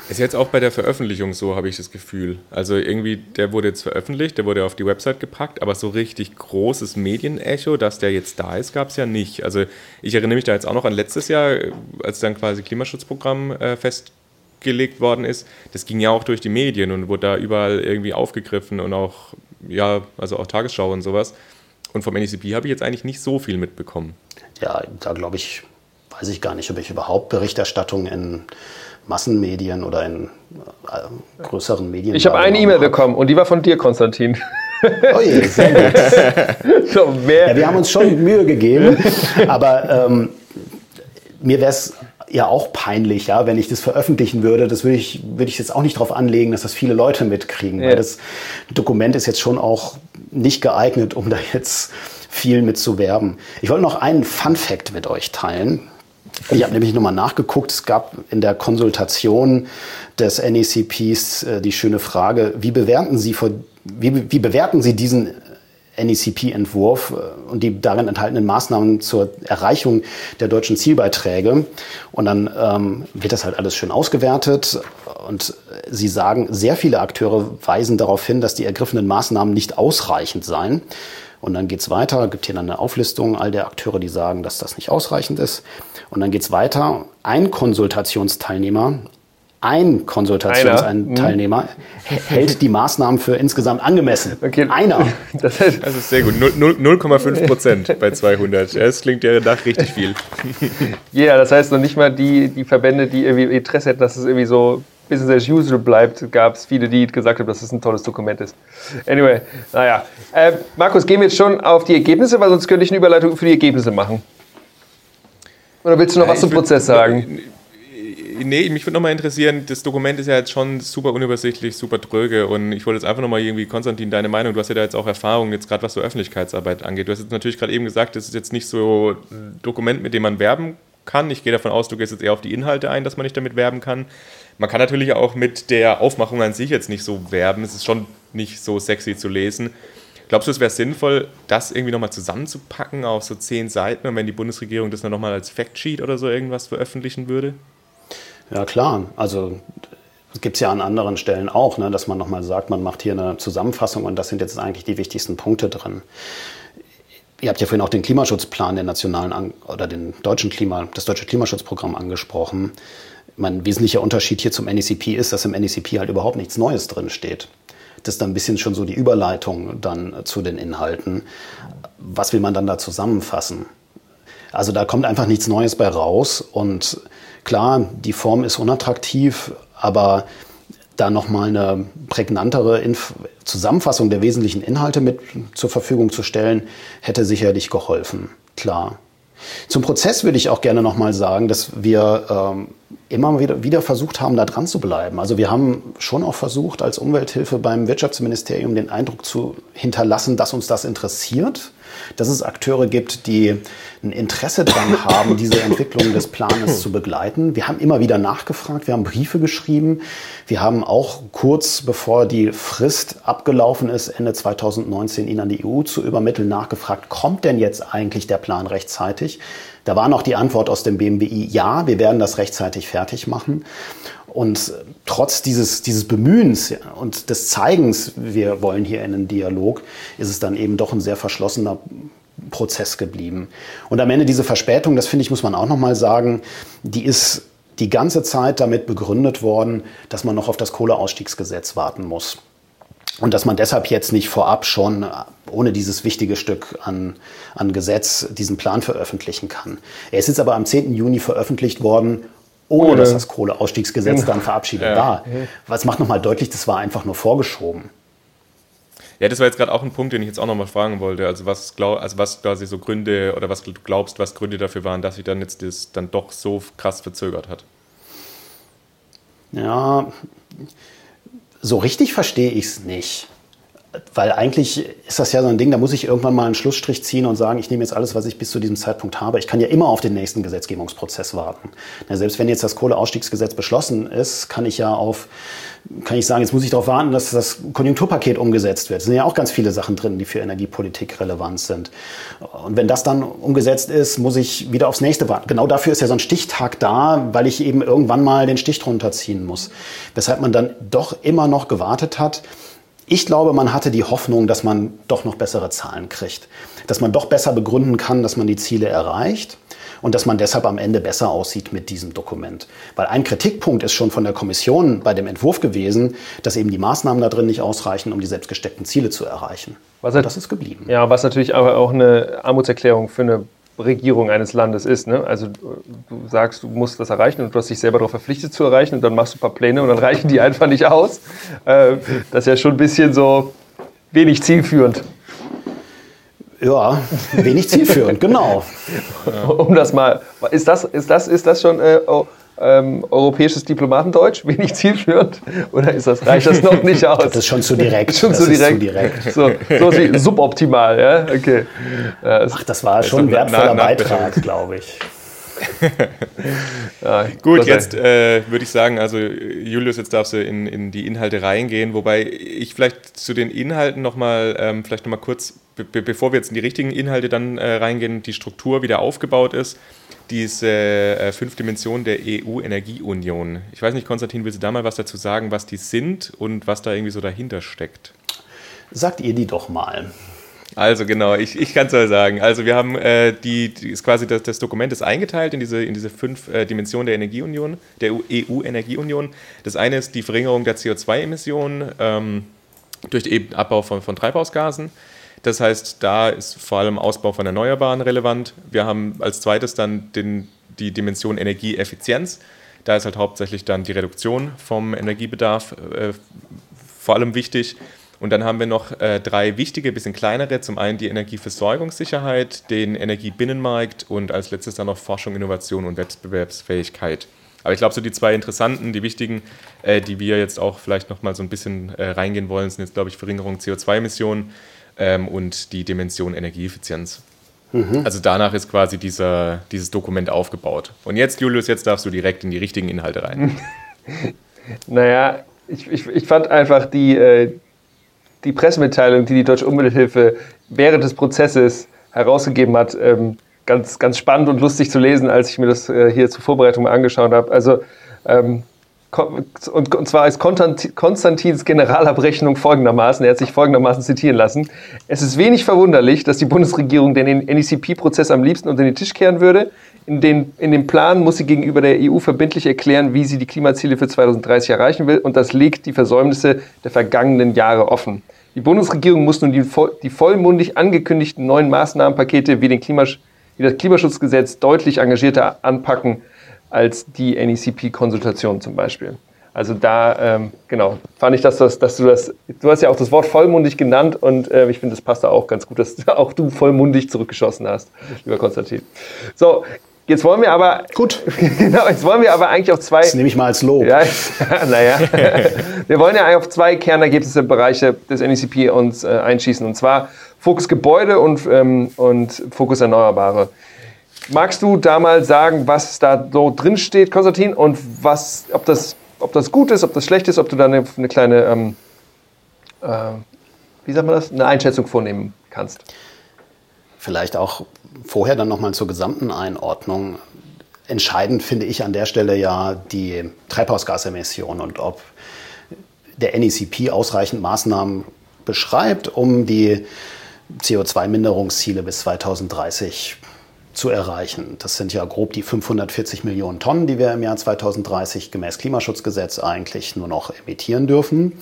Ist jetzt auch bei der Veröffentlichung so, habe ich das Gefühl. Also irgendwie, der wurde jetzt veröffentlicht, der wurde auf die Website gepackt, aber so richtig großes Medienecho, dass der jetzt da ist, gab es ja nicht. Also ich erinnere mich da jetzt auch noch an letztes Jahr, als dann quasi Klimaschutzprogramm äh, festgelegt worden ist. Das ging ja auch durch die Medien und wurde da überall irgendwie aufgegriffen und auch, ja, also auch Tagesschau und sowas. Und vom NECP habe ich jetzt eigentlich nicht so viel mitbekommen. Ja, da glaube ich, weiß ich gar nicht, ob ich überhaupt Berichterstattung in Massenmedien oder in äh, größeren Medien. Ich habe eine E-Mail bekommen und die war von dir, Konstantin. Oh je, sehr gut. *laughs* so, ja, wir haben uns schon Mühe gegeben, *laughs* aber ähm, mir wäre es ja auch peinlich, ja, wenn ich das veröffentlichen würde. Das würde ich, würde ich jetzt auch nicht darauf anlegen, dass das viele Leute mitkriegen, ja. weil das Dokument ist jetzt schon auch nicht geeignet, um *laughs* da jetzt viel mit zu werben. Ich wollte noch einen Fun Fact mit euch teilen. Ich habe nämlich nochmal nachgeguckt. Es gab in der Konsultation des NECPs äh, die schöne Frage, wie bewerten Sie, vor, wie, wie bewerten Sie diesen NECP-Entwurf äh, und die darin enthaltenen Maßnahmen zur Erreichung der deutschen Zielbeiträge. Und dann ähm, wird das halt alles schön ausgewertet. Und Sie sagen, sehr viele Akteure weisen darauf hin, dass die ergriffenen Maßnahmen nicht ausreichend seien. Und dann geht's weiter, gibt hier dann eine Auflistung all der Akteure, die sagen, dass das nicht ausreichend ist. Und dann geht's weiter. Ein Konsultationsteilnehmer ein Konsultationsteilnehmer hält die Maßnahmen für insgesamt angemessen. Okay. Einer. *laughs* Das ist, das ist sehr gut. 0,5 Prozent bei 200. Das klingt ja nach richtig viel. *laughs* Ja, yeah, das heißt noch nicht mal die, die Verbände, die irgendwie Interesse hätten, dass es irgendwie so Business as usual bleibt, gab es viele, die gesagt haben, dass es ein tolles Dokument ist. Anyway, naja. Äh, Markus, gehen wir jetzt schon auf die Ergebnisse, weil sonst könnte ich eine Überleitung für die Ergebnisse machen. Oder willst du noch ja, was zum Prozess sagen? Nee, mich würde nochmal interessieren, das Dokument ist ja jetzt schon super unübersichtlich, super tröge und ich wollte jetzt einfach nochmal irgendwie, Konstantin, deine Meinung, du hast ja da jetzt auch Erfahrung, jetzt gerade was so Öffentlichkeitsarbeit angeht. Du hast jetzt natürlich gerade eben gesagt, das ist jetzt nicht so ein Dokument, mit dem man werben kann. Ich gehe davon aus, du gehst jetzt eher auf die Inhalte ein, dass man nicht damit werben kann. Man kann natürlich auch mit der Aufmachung an sich jetzt nicht so werben. Es ist schon nicht so sexy zu lesen. Glaubst du, es wäre sinnvoll, das irgendwie nochmal zusammenzupacken auf so zehn Seiten und wenn die Bundesregierung das dann nochmal als Factsheet oder so irgendwas veröffentlichen würde? Ja, klar. Also gibt es ja an anderen Stellen auch, ne, dass man nochmal sagt, man macht hier eine Zusammenfassung und das sind jetzt eigentlich die wichtigsten Punkte drin. Ihr habt ja vorhin auch den Klimaschutzplan der nationalen oder den deutschen Klima, das deutsche Klimaschutzprogramm angesprochen. Mein wesentlicher Unterschied hier zum NECP ist, dass im NECP halt überhaupt nichts Neues drin steht. Das ist dann ein bisschen schon so die Überleitung dann zu den Inhalten. Was will man dann da zusammenfassen? Also da kommt einfach nichts Neues bei raus und Klar, die Form ist unattraktiv, aber da nochmal eine prägnantere Inf Zusammenfassung der wesentlichen Inhalte mit zur Verfügung zu stellen, hätte sicherlich geholfen. Klar. Zum Prozess würde ich auch gerne nochmal sagen, dass wir ähm, immer wieder, wieder versucht haben, da dran zu bleiben. Also wir haben schon auch versucht, als Umwelthilfe beim Wirtschaftsministerium den Eindruck zu hinterlassen, dass uns das interessiert dass es Akteure gibt, die ein Interesse daran haben, diese Entwicklung des Planes zu begleiten. Wir haben immer wieder nachgefragt, wir haben Briefe geschrieben, wir haben auch kurz bevor die Frist abgelaufen ist, Ende 2019, ihn an die EU zu übermitteln, nachgefragt, kommt denn jetzt eigentlich der Plan rechtzeitig? Da war noch die Antwort aus dem BMWI, ja, wir werden das rechtzeitig fertig machen. Und trotz dieses, dieses Bemühens und des Zeigens, wir wollen hier in einen Dialog, ist es dann eben doch ein sehr verschlossener Prozess geblieben. Und am Ende diese Verspätung, das finde ich, muss man auch nochmal sagen, die ist die ganze Zeit damit begründet worden, dass man noch auf das Kohleausstiegsgesetz warten muss. Und dass man deshalb jetzt nicht vorab schon ohne dieses wichtige Stück an, an Gesetz diesen Plan veröffentlichen kann. Er ist jetzt aber am 10. Juni veröffentlicht worden ohne, ohne. dass das Kohleausstiegsgesetz genau. dann verabschiedet ja. war. Was macht nochmal deutlich, das war einfach nur vorgeschoben. Ja, das war jetzt gerade auch ein Punkt, den ich jetzt auch nochmal fragen wollte. Also was, glaub, also was quasi so Gründe oder was du glaubst, was Gründe dafür waren, dass sich dann jetzt das dann doch so krass verzögert hat? Ja, so richtig verstehe ich es nicht weil eigentlich ist das ja so ein Ding, da muss ich irgendwann mal einen Schlussstrich ziehen und sagen, ich nehme jetzt alles, was ich bis zu diesem Zeitpunkt habe. Ich kann ja immer auf den nächsten Gesetzgebungsprozess warten. Ja, selbst wenn jetzt das Kohleausstiegsgesetz beschlossen ist, kann ich ja auf, kann ich sagen, jetzt muss ich darauf warten, dass das Konjunkturpaket umgesetzt wird. Es sind ja auch ganz viele Sachen drin, die für Energiepolitik relevant sind. Und wenn das dann umgesetzt ist, muss ich wieder aufs nächste warten. Genau dafür ist ja so ein Stichtag da, weil ich eben irgendwann mal den Stich drunter ziehen muss. Weshalb man dann doch immer noch gewartet hat. Ich glaube, man hatte die Hoffnung, dass man doch noch bessere Zahlen kriegt, dass man doch besser begründen kann, dass man die Ziele erreicht und dass man deshalb am Ende besser aussieht mit diesem Dokument. Weil ein Kritikpunkt ist schon von der Kommission bei dem Entwurf gewesen, dass eben die Maßnahmen da drin nicht ausreichen, um die selbstgesteckten Ziele zu erreichen. Was und das ist geblieben. Ja, was natürlich aber auch eine Armutserklärung für eine Regierung eines Landes ist. Ne? Also du sagst, du musst das erreichen und du hast dich selber darauf verpflichtet zu erreichen und dann machst du ein paar Pläne und dann *laughs* reichen die einfach nicht aus. Äh, das ist ja schon ein bisschen so wenig zielführend. Ja, wenig zielführend, genau. *laughs* Um das mal, ist das, ist das, ist das schon äh, oh, ähm, europäisches Diplomatendeutsch, wenig zielführend? Oder ist das, reicht das noch nicht *laughs* aus? Das ist schon zu direkt. schon das zu direkt. Zu direkt. So, so wie *laughs* suboptimal, ja? Okay. Ach, das war schon ein wertvoller Beitrag, glaube ich. *laughs* ja, Gut, jetzt äh, würde ich sagen, also Julius, jetzt darfst du in, in die Inhalte reingehen, wobei ich vielleicht zu den Inhalten nochmal, ähm, vielleicht nochmal kurz, be bevor wir jetzt in die richtigen Inhalte dann äh, reingehen, die Struktur wieder aufgebaut ist, diese äh, fünf Dimensionen der EU-Energieunion. Ich weiß nicht, Konstantin, willst du da mal was dazu sagen, was die sind und was da irgendwie so dahinter steckt? Sagt ihr die doch mal. Also genau, ich, ich kann es mal sagen. Also wir haben äh, die, die, ist quasi das, das, Dokument ist eingeteilt in diese, in diese fünf äh, Dimensionen der Energieunion, der EU-Energieunion. Das eine ist die Verringerung der CO2-Emissionen ähm, durch den Abbau von, von Treibhausgasen. Das heißt, da ist vor allem Ausbau von Erneuerbaren relevant. Wir haben als zweites dann den, die Dimension Energieeffizienz. Da ist halt hauptsächlich dann die Reduktion vom Energiebedarf äh, vor allem wichtig. Und dann haben wir noch äh, drei wichtige, bisschen kleinere. Zum einen die Energieversorgungssicherheit, den Energiebinnenmarkt und als letztes dann noch Forschung, Innovation und Wettbewerbsfähigkeit. Aber ich glaube, so die zwei interessanten, die wichtigen, äh, die wir jetzt auch vielleicht noch mal so ein bisschen äh, reingehen wollen, sind jetzt, glaube ich, Verringerung CO2-Emissionen ähm, und die Dimension Energieeffizienz. Mhm. Also danach ist quasi dieser, dieses Dokument aufgebaut. Und jetzt, Julius, jetzt darfst du direkt in die richtigen Inhalte rein. *laughs* naja, ich, ich, ich fand einfach die, äh, die Pressemitteilung, die die Deutsche Umwelthilfe während des Prozesses herausgegeben hat, ähm, ganz, ganz spannend und lustig zu lesen, als ich mir das äh, hier zur Vorbereitung mal angeschaut habe. Also ähm, und, zwar ist Konstantins Generalabrechnung folgendermaßen, er hat sich folgendermaßen zitieren lassen. Es ist wenig verwunderlich, dass die Bundesregierung den NECP-Prozess am liebsten unter den Tisch kehren würde. In, den, in dem Plan muss sie gegenüber der EU verbindlich erklären, wie sie die Klimaziele für 2030 erreichen will und das legt die Versäumnisse der vergangenen Jahre offen. Die Bundesregierung muss nun die, die vollmundig angekündigten neuen Maßnahmenpakete wie, den Klimasch wie das Klimaschutzgesetz deutlich engagierter anpacken als die NECP-Konsultation zum Beispiel. Also da, ähm, genau, fand ich, dass, das, dass du das, du hast ja auch das Wort vollmundig genannt und äh, ich finde, das passt da auch ganz gut, dass *laughs* auch du vollmundig zurückgeschossen hast, lieber Konstantin. So, Jetzt wollen wir aber. Gut. *laughs* genau, jetzt wollen wir aber eigentlich auf zwei. Das nehme ich mal als Lob. Ja, *laughs* naja. wir wollen ja eigentlich auf zwei Kernergebnisse Bereiche des NECP uns äh, einschießen. Und zwar Fokus Gebäude und, ähm, und Fokus Erneuerbare. Magst du da mal sagen, was da so drin steht, Konstantin, und was, ob das, ob das gut ist, ob das schlecht ist, ob du da eine, eine kleine, ähm, äh, wie sagt man das, eine Einschätzung vornehmen kannst? Vielleicht auch vorher dann nochmal zur gesamten Einordnung. Entscheidend finde ich an der Stelle ja die Treibhausgasemissionen und ob der NECP ausreichend Maßnahmen beschreibt, um die CO2-Minderungsziele bis 2030 zu erreichen. Das sind ja grob die 540 Millionen Tonnen, die wir im Jahr 2030 gemäß Klimaschutzgesetz eigentlich nur noch emittieren dürfen.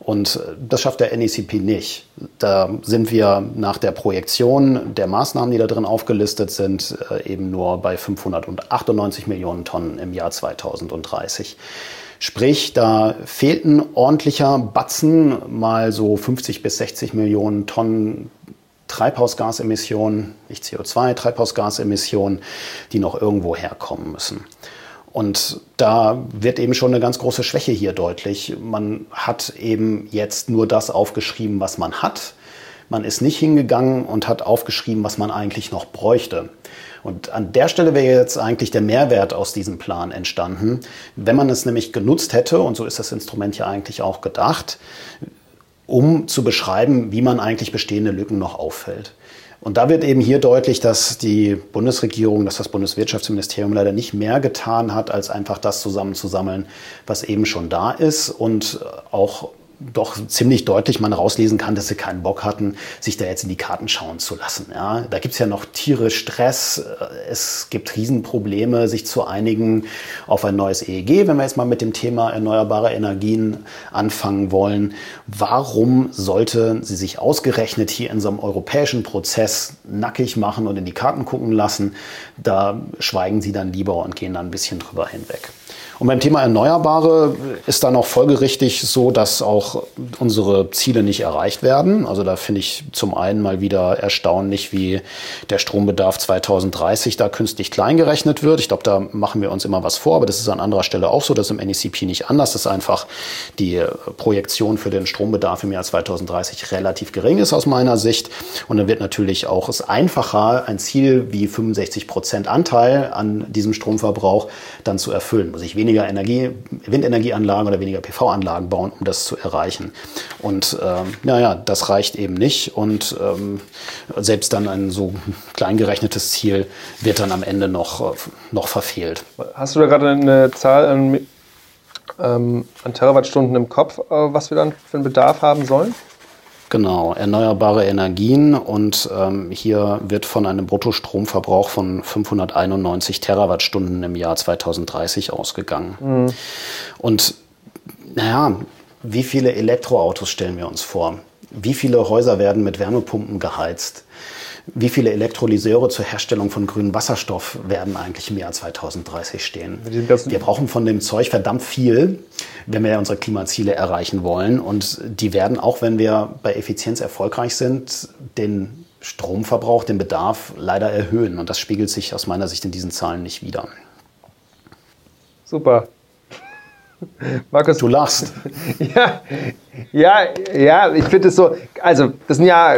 Und das schafft der NECP nicht. Da sind wir nach der Projektion der Maßnahmen, die da drin aufgelistet sind, äh, eben nur bei 598 Millionen Tonnen im Jahr 2030. Sprich, da fehlt ein ordentlicher Batzen, mal so 50 bis 60 Millionen Tonnen Treibhausgasemissionen, nicht CO2, Treibhausgasemissionen, die noch irgendwo herkommen müssen. Und da wird eben schon eine ganz große Schwäche hier deutlich. Man hat eben jetzt nur das aufgeschrieben, was man hat. Man ist nicht hingegangen und hat aufgeschrieben, was man eigentlich noch bräuchte. Und an der Stelle wäre jetzt eigentlich der Mehrwert aus diesem Plan entstanden, wenn man es nämlich genutzt hätte, und so ist das Instrument ja eigentlich auch gedacht, um zu beschreiben, wie man eigentlich bestehende Lücken noch auffällt. Und da wird eben hier deutlich, dass die Bundesregierung, dass das Bundeswirtschaftsministerium leider nicht mehr getan hat, als einfach das zusammenzusammeln, was eben schon da ist und auch doch ziemlich deutlich man rauslesen kann, dass sie keinen Bock hatten, sich da jetzt in die Karten schauen zu lassen. Ja, da gibt's ja noch Tiere Stress, es gibt Riesenprobleme, sich zu einigen auf ein neues EEG, wenn wir jetzt mal mit dem Thema erneuerbare Energien anfangen wollen. Warum sollte sie sich ausgerechnet hier in so einem europäischen Prozess nackig machen und in die Karten gucken lassen? Da schweigen sie dann lieber und gehen dann ein bisschen drüber hinweg. Und beim Thema Erneuerbare ist dann auch folgerichtig so, dass auch unsere Ziele nicht erreicht werden. Also da finde ich zum einen mal wieder erstaunlich, wie der Strombedarf 2030 da künstlich klein gerechnet wird. Ich glaube, da machen wir uns immer was vor, aber das ist an anderer Stelle auch so, das ist im NECP nicht anders. Ist einfach die Projektion für den Strombedarf im Jahr 2030 relativ gering ist aus meiner Sicht. Und dann wird natürlich auch es einfacher, ein Ziel wie 65 Prozent Anteil an diesem Stromverbrauch dann zu erfüllen. Muss ich weniger Energie, Windenergieanlagen oder weniger PV-Anlagen bauen, um das zu erreichen. Und ähm, naja, das reicht eben nicht. Und ähm, selbst dann ein so klein gerechnetes Ziel wird dann am Ende noch, noch verfehlt. Hast du da gerade eine Zahl an, ähm, an Terawattstunden im Kopf, äh, was wir dann für einen Bedarf haben sollen? Genau, erneuerbare Energien und ähm, hier wird von einem Bruttostromverbrauch von 591 Terawattstunden im Jahr 2030 ausgegangen. Mhm. Und naja, wie viele Elektroautos stellen wir uns vor? Wie viele Häuser werden mit Wärmepumpen geheizt? Wie viele Elektrolyseure zur Herstellung von grünem Wasserstoff werden eigentlich im Jahr 2030 stehen? Wir brauchen von dem Zeug verdammt viel, wenn wir unsere Klimaziele erreichen wollen. Und die werden auch, wenn wir bei Effizienz erfolgreich sind, den Stromverbrauch, den Bedarf leider erhöhen. Und das spiegelt sich aus meiner Sicht in diesen Zahlen nicht wider. Super. *laughs* Markus. Du lachst. *laughs* Ja, ja, ja ich finde es so, also das sind ja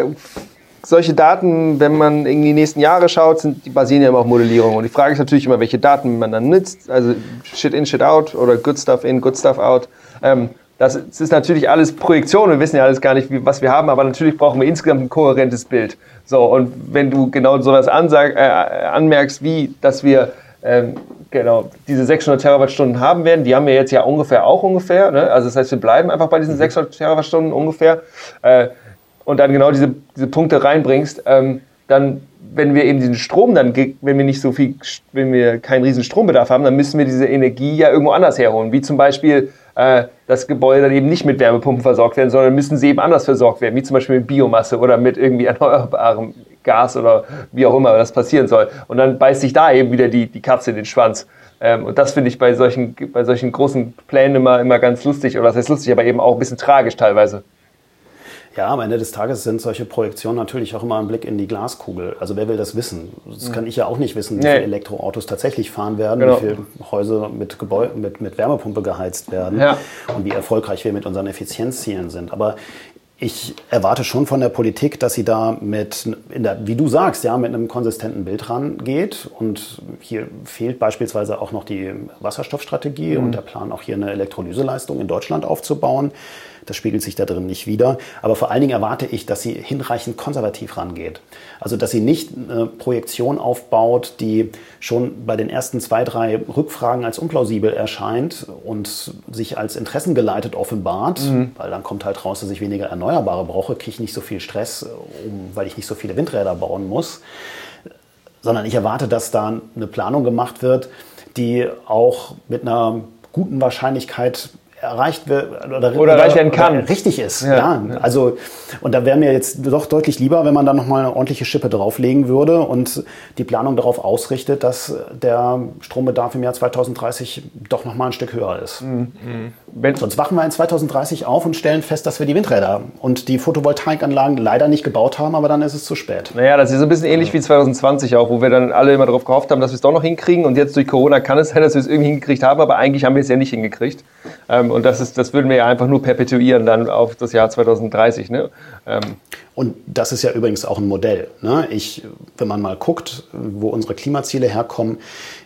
solche Daten, wenn man in die nächsten Jahre schaut, sind, die basieren ja immer auf Modellierung. Und die Frage ist natürlich immer, welche Daten man dann nutzt. Also Shit in, Shit out oder Good Stuff in, Good Stuff out. Ähm, das ist natürlich alles Projektion. Wir wissen ja alles gar nicht, wie, was wir haben, aber natürlich brauchen wir insgesamt ein kohärentes Bild. So, und wenn du genau sowas ansag, äh, anmerkst, wie, dass wir ähm, genau diese 600 Terawattstunden haben werden, die haben wir jetzt ja ungefähr auch ungefähr. Ne? Also das heißt, wir bleiben einfach bei diesen 600 mhm. Terawattstunden ungefähr. Äh, und dann genau diese, diese Punkte reinbringst, ähm, dann, wenn wir eben diesen Strom dann, wenn wir nicht so viel, wenn wir keinen riesen Strombedarf haben, dann müssen wir diese Energie ja irgendwo anders herholen. Wie zum Beispiel äh, das Gebäude dann eben nicht mit Wärmepumpen versorgt werden, sondern müssen sie eben anders versorgt werden, wie zum Beispiel mit Biomasse oder mit irgendwie *laughs* erneuerbarem Gas oder wie auch immer das passieren soll. Und dann beißt sich da eben wieder die, die Katze in den Schwanz. Ähm, und das finde ich bei solchen, bei solchen großen Plänen immer, immer ganz lustig, oder das heißt lustig, aber eben auch ein bisschen tragisch teilweise. Ja, am Ende des Tages sind solche Projektionen natürlich auch immer ein Blick in die Glaskugel. Also wer will das wissen? Das kann ich ja auch nicht wissen, wie nee. viele Elektroautos tatsächlich fahren werden, genau. wie viele Häuser mit, Gebäu mit, mit Wärmepumpe geheizt werden ja. und wie erfolgreich wir mit unseren Effizienzzielen sind. Aber ich erwarte schon von der Politik, dass sie da mit, der, wie du sagst, ja, mit einem konsistenten Bild rangeht. Und hier fehlt beispielsweise auch noch die Wasserstoffstrategie mhm. und der Plan, auch hier eine Elektrolyseleistung in Deutschland aufzubauen. Das spiegelt sich da drin nicht wieder. Aber vor allen Dingen erwarte ich, dass sie hinreichend konservativ rangeht. Also, dass sie nicht eine Projektion aufbaut, die schon bei den ersten zwei, drei Rückfragen als unplausibel erscheint und sich als interessengeleitet offenbart, mhm. weil dann kommt halt raus, dass ich weniger Erneuerbare brauche, kriege ich nicht so viel Stress, um, weil ich nicht so viele Windräder bauen muss. Sondern ich erwarte, dass da eine Planung gemacht wird, die auch mit einer guten Wahrscheinlichkeit erreicht wird oder, oder erreicht werden kann. richtig ist. Ja. ja. Also, und da wäre mir jetzt doch deutlich lieber, wenn man da nochmal eine ordentliche Schippe drauflegen würde und die Planung darauf ausrichtet, dass der Strombedarf im Jahr 2030 doch nochmal ein Stück höher ist. Mhm. Wenn, Sonst wachen wir in 2030 auf und stellen fest, dass wir die Windräder und die Photovoltaikanlagen leider nicht gebaut haben, aber dann ist es zu spät. Naja, das ist ein bisschen ähnlich wie 2020 auch, wo wir dann alle immer darauf gehofft haben, dass wir es doch noch hinkriegen und jetzt durch Corona kann es sein, dass wir es irgendwie hingekriegt haben, aber eigentlich haben wir es ja nicht hingekriegt. Ähm, und das, ist, das würden wir ja einfach nur perpetuieren dann auf das Jahr 2030. Ne? Ähm. Und das ist ja übrigens auch ein Modell. Ne? Ich, wenn man mal guckt, wo unsere Klimaziele herkommen,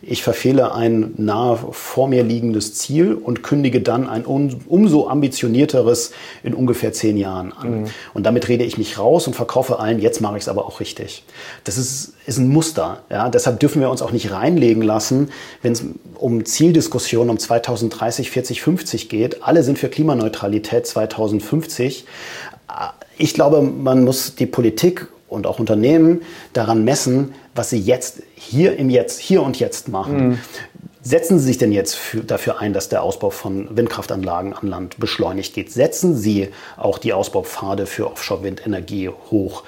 ich verfehle ein nahe vor mir liegendes Ziel und kündige dann ein um, umso ambitionierteres in ungefähr zehn Jahren an. Mhm. Und damit rede ich mich raus und verkaufe allen, jetzt mache ich es aber auch richtig. Das ist, ist ein Muster. Ja? Deshalb dürfen wir uns auch nicht reinlegen lassen, wenn es um Zieldiskussionen um 2030, 40, 50 geht. Alle sind für Klimaneutralität 2050 ich glaube, man muss die Politik und auch Unternehmen daran messen, was sie jetzt hier im Jetzt, hier und jetzt machen. Mhm. Setzen Sie sich denn jetzt für, dafür ein, dass der Ausbau von Windkraftanlagen an Land beschleunigt geht? Setzen Sie auch die Ausbaupfade für Offshore-Windenergie hoch?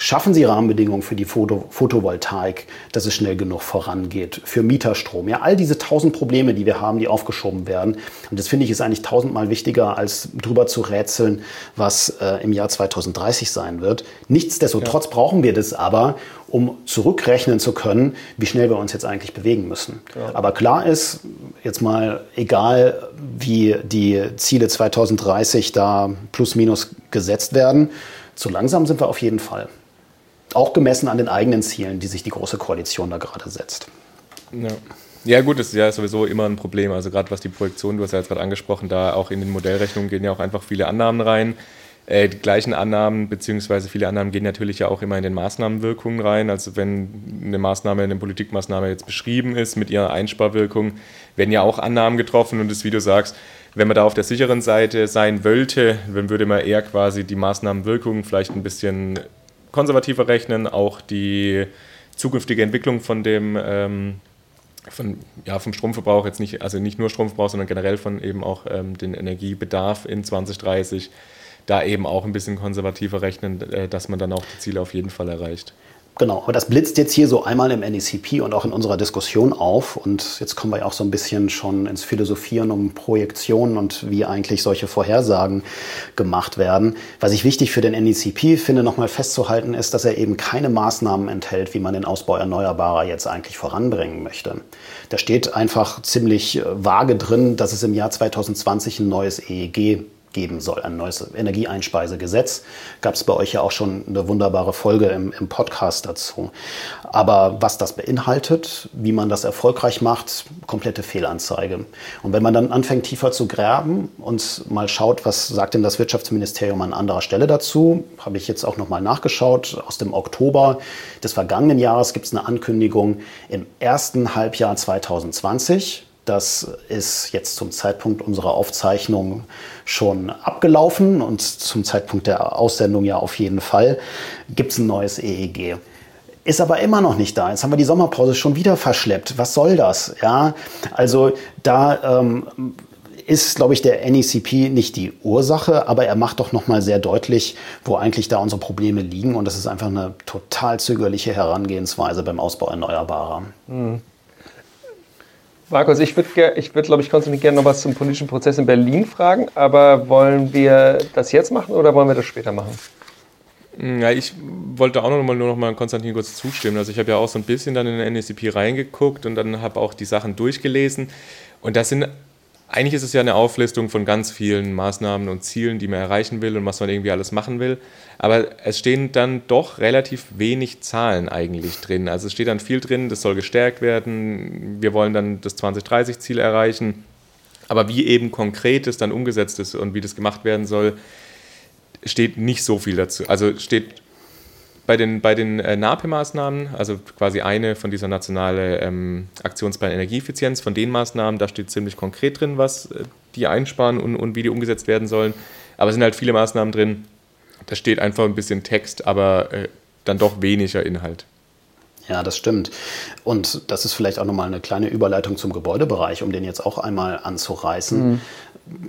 Schaffen Sie Rahmenbedingungen für die Foto Photovoltaik, dass es schnell genug vorangeht, für Mieterstrom. Ja, all diese tausend Probleme, die wir haben, die aufgeschoben werden. Und das finde ich ist eigentlich tausendmal wichtiger, als drüber zu rätseln, was äh, im Jahr 2030 sein wird. Nichtsdestotrotz ja. brauchen wir das aber, um zurückrechnen zu können, wie schnell wir uns jetzt eigentlich bewegen müssen. Ja. Aber klar ist, jetzt mal egal, wie die Ziele 2030 da plus minus gesetzt werden, zu langsam sind wir auf jeden Fall. Auch gemessen an den eigenen Zielen, die sich die Große Koalition da gerade setzt. Ja. Ja, gut, das ist ja sowieso immer ein Problem. Also, gerade was die Projektion, du hast ja jetzt gerade angesprochen, da auch in den Modellrechnungen gehen ja auch einfach viele Annahmen rein. Äh, die gleichen Annahmen, beziehungsweise viele Annahmen gehen natürlich ja auch immer in den Maßnahmenwirkungen rein. Also, wenn eine Maßnahme, eine Politikmaßnahme jetzt beschrieben ist mit ihrer Einsparwirkung, werden ja auch Annahmen getroffen und das, wie du sagst, wenn man da auf der sicheren Seite sein wollte, dann würde man eher quasi die Maßnahmenwirkungen vielleicht ein bisschen konservativer rechnen, auch die zukünftige Entwicklung von dem ähm, von, ja, vom Stromverbrauch, jetzt nicht, also nicht nur Stromverbrauch, sondern generell von eben auch ähm, den Energiebedarf in 2030, da eben auch ein bisschen konservativer rechnen, äh, dass man dann auch die Ziele auf jeden Fall erreicht. Genau, aber das blitzt jetzt hier so einmal im NECP und auch in unserer Diskussion auf. Und jetzt kommen wir auch so ein bisschen schon ins Philosophieren um Projektionen und wie eigentlich solche Vorhersagen gemacht werden. Was ich wichtig für den NECP finde, nochmal festzuhalten, ist, dass er eben keine Maßnahmen enthält, wie man den Ausbau erneuerbarer jetzt eigentlich voranbringen möchte. Da steht einfach ziemlich vage drin, dass es im Jahr 2020 ein neues EEG geben soll, ein neues Energieeinspeisegesetz. Gab es bei euch ja auch schon eine wunderbare Folge im, im, Podcast dazu. Aber was das beinhaltet, wie man das erfolgreich macht, komplette Fehlanzeige. Und wenn man dann anfängt tiefer zu graben und mal schaut, was sagt denn das Wirtschaftsministerium an anderer Stelle dazu, habe ich jetzt auch nochmal nachgeschaut. Aus dem Oktober des vergangenen Jahres gibt es eine Ankündigung im ersten Halbjahr 2020 das ist jetzt zum Zeitpunkt unserer Aufzeichnung schon abgelaufen und zum Zeitpunkt der Aussendung ja auf jeden Fall gibt es ein neues EEG. Ist aber immer noch nicht da. Jetzt haben wir die Sommerpause schon wieder verschleppt. Was soll das? Ja, also da ähm, ist, glaube ich, der NECP nicht die Ursache, aber er macht doch nochmal sehr deutlich, wo eigentlich da unsere Probleme liegen. Und das ist einfach eine total zögerliche Herangehensweise beim Ausbau erneuerbarer. Mhm. Markus, ich würde, ich würd, glaube ich, Konstantin gerne noch was zum politischen Prozess in Berlin fragen, aber wollen wir das jetzt machen oder wollen wir das später machen? Hm, ja, ich wollte auch noch mal, nur noch mal Konstantin kurz zustimmen. Also ich habe ja auch so ein bisschen dann in den NSCP reingeguckt und dann habe auch die Sachen durchgelesen. Und das sind eigentlich ist es ja eine Auflistung von ganz vielen Maßnahmen und Zielen, die man erreichen will und was man irgendwie alles machen will. Aber es stehen dann doch relativ wenig Zahlen eigentlich drin. Also es steht dann viel drin, das soll gestärkt werden. Wir wollen dann das 2030-Ziel erreichen. Aber wie eben konkret es dann umgesetzt ist und wie das gemacht werden soll, steht nicht so viel dazu. Also steht bei den, bei den äh, NAPE-Maßnahmen, also quasi eine von dieser nationale ähm, Aktionsplan Energieeffizienz, von den Maßnahmen, da steht ziemlich konkret drin, was äh, die einsparen und, und wie die umgesetzt werden sollen. Aber es sind halt viele Maßnahmen drin, da steht einfach ein bisschen Text, aber äh, dann doch weniger Inhalt. Ja, das stimmt. Und das ist vielleicht auch nochmal eine kleine Überleitung zum Gebäudebereich, um den jetzt auch einmal anzureißen. Mhm.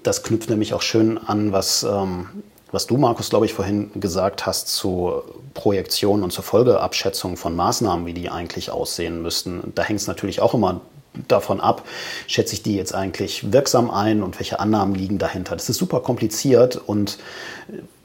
Das knüpft nämlich auch schön an, was ähm, was du, Markus, glaube ich, vorhin gesagt hast zu Projektion und zur Folgeabschätzung von Maßnahmen, wie die eigentlich aussehen müssten. Da hängt es natürlich auch immer davon ab, schätze ich die jetzt eigentlich wirksam ein und welche Annahmen liegen dahinter. Das ist super kompliziert und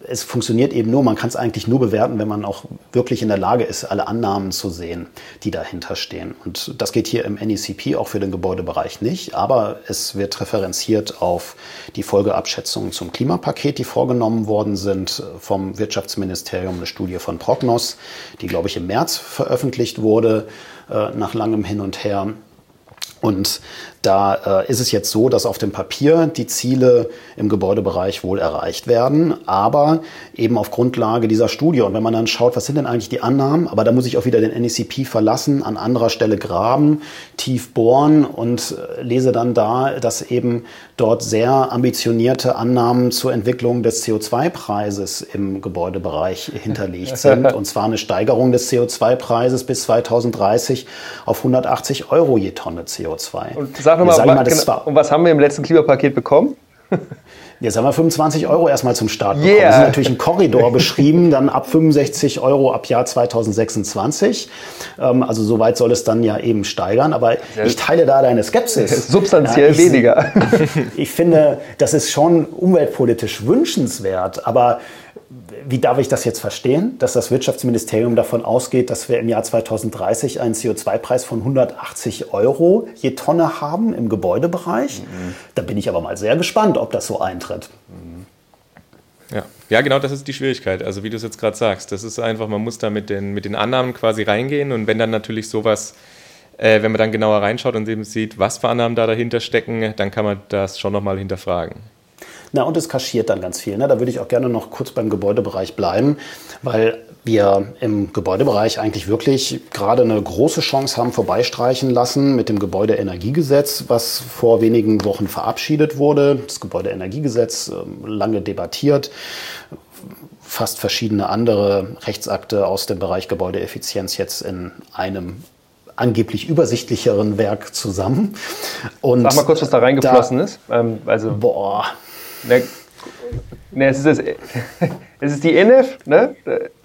es funktioniert eben nur, man kann es eigentlich nur bewerten, wenn man auch wirklich in der Lage ist, alle Annahmen zu sehen, die dahinter stehen. Und das geht hier im NECP auch für den Gebäudebereich nicht, aber es wird referenziert auf die Folgeabschätzungen zum Klimapaket, die vorgenommen worden sind vom Wirtschaftsministerium, eine Studie von Prognos, die, glaube ich, im März veröffentlicht wurde, äh, nach langem Hin und Her. Und da äh, ist es jetzt so, dass auf dem Papier die Ziele im Gebäudebereich wohl erreicht werden, aber eben auf Grundlage dieser Studie. Und wenn man dann schaut, was sind denn eigentlich die Annahmen, aber da muss ich auch wieder den NECP verlassen, an anderer Stelle graben, tief bohren und äh, lese dann da, dass eben dort sehr ambitionierte Annahmen zur Entwicklung des CO2-Preises im Gebäudebereich hinterlegt sind. *laughs* Und zwar eine Steigerung des CO2-Preises bis 2030 auf 180 Euro je Tonne CO2. CO2. Und sag nochmal, genau, und was haben wir im letzten Klimapaket bekommen? *laughs* Jetzt haben wir 25 Euro erstmal zum Start bekommen. Yeah. Das ist natürlich ein Korridor beschrieben, dann ab 65 Euro ab Jahr 2026. Ähm, also soweit soll es dann ja eben steigern. Aber ich teile da deine Skepsis. *laughs* Substanziell ja, ich, weniger. *laughs* ich finde, das ist schon umweltpolitisch wünschenswert. Aber wie darf ich das jetzt verstehen, dass das Wirtschaftsministerium davon ausgeht, dass wir im Jahr 2030 einen CO2-Preis von 180 Euro je Tonne haben im Gebäudebereich? Mhm. Da bin ich aber mal sehr gespannt, ob das so eintritt. Ja. ja, genau das ist die Schwierigkeit. Also wie du es jetzt gerade sagst, das ist einfach, man muss da mit den, mit den Annahmen quasi reingehen und wenn dann natürlich sowas, äh, wenn man dann genauer reinschaut und eben sieht, was für Annahmen da dahinter stecken, dann kann man das schon nochmal hinterfragen. Na, und es kaschiert dann ganz viel. Ne? Da würde ich auch gerne noch kurz beim Gebäudebereich bleiben, weil wir im Gebäudebereich eigentlich wirklich gerade eine große Chance haben vorbeistreichen lassen mit dem Gebäudeenergiegesetz, was vor wenigen Wochen verabschiedet wurde. Das Gebäudeenergiegesetz ähm, lange debattiert fast verschiedene andere Rechtsakte aus dem Bereich Gebäudeeffizienz jetzt in einem angeblich übersichtlicheren Werk zusammen. Und Sag mal kurz, was da reingeflossen da, ist. Ähm, also, boah, Ne, ne, es, ist das, *laughs* es ist die ENEF, ne?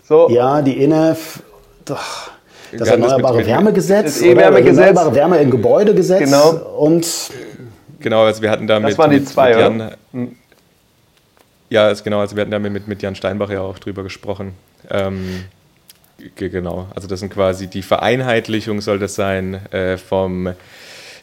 So. Ja, die ENEF, doch. Das Erneuerbare das Wärmegesetz, das E-Wärmegesetz. Erneuerbare Wärme im Gebäudegesetz genau. und Genau, also wir hatten da das waren die zwei, mit Jan, hm. Ja, also genau, also wir hatten da mit, mit Jan Steinbach ja auch drüber gesprochen. Ähm, genau, also das sind quasi die Vereinheitlichung soll das sein äh, vom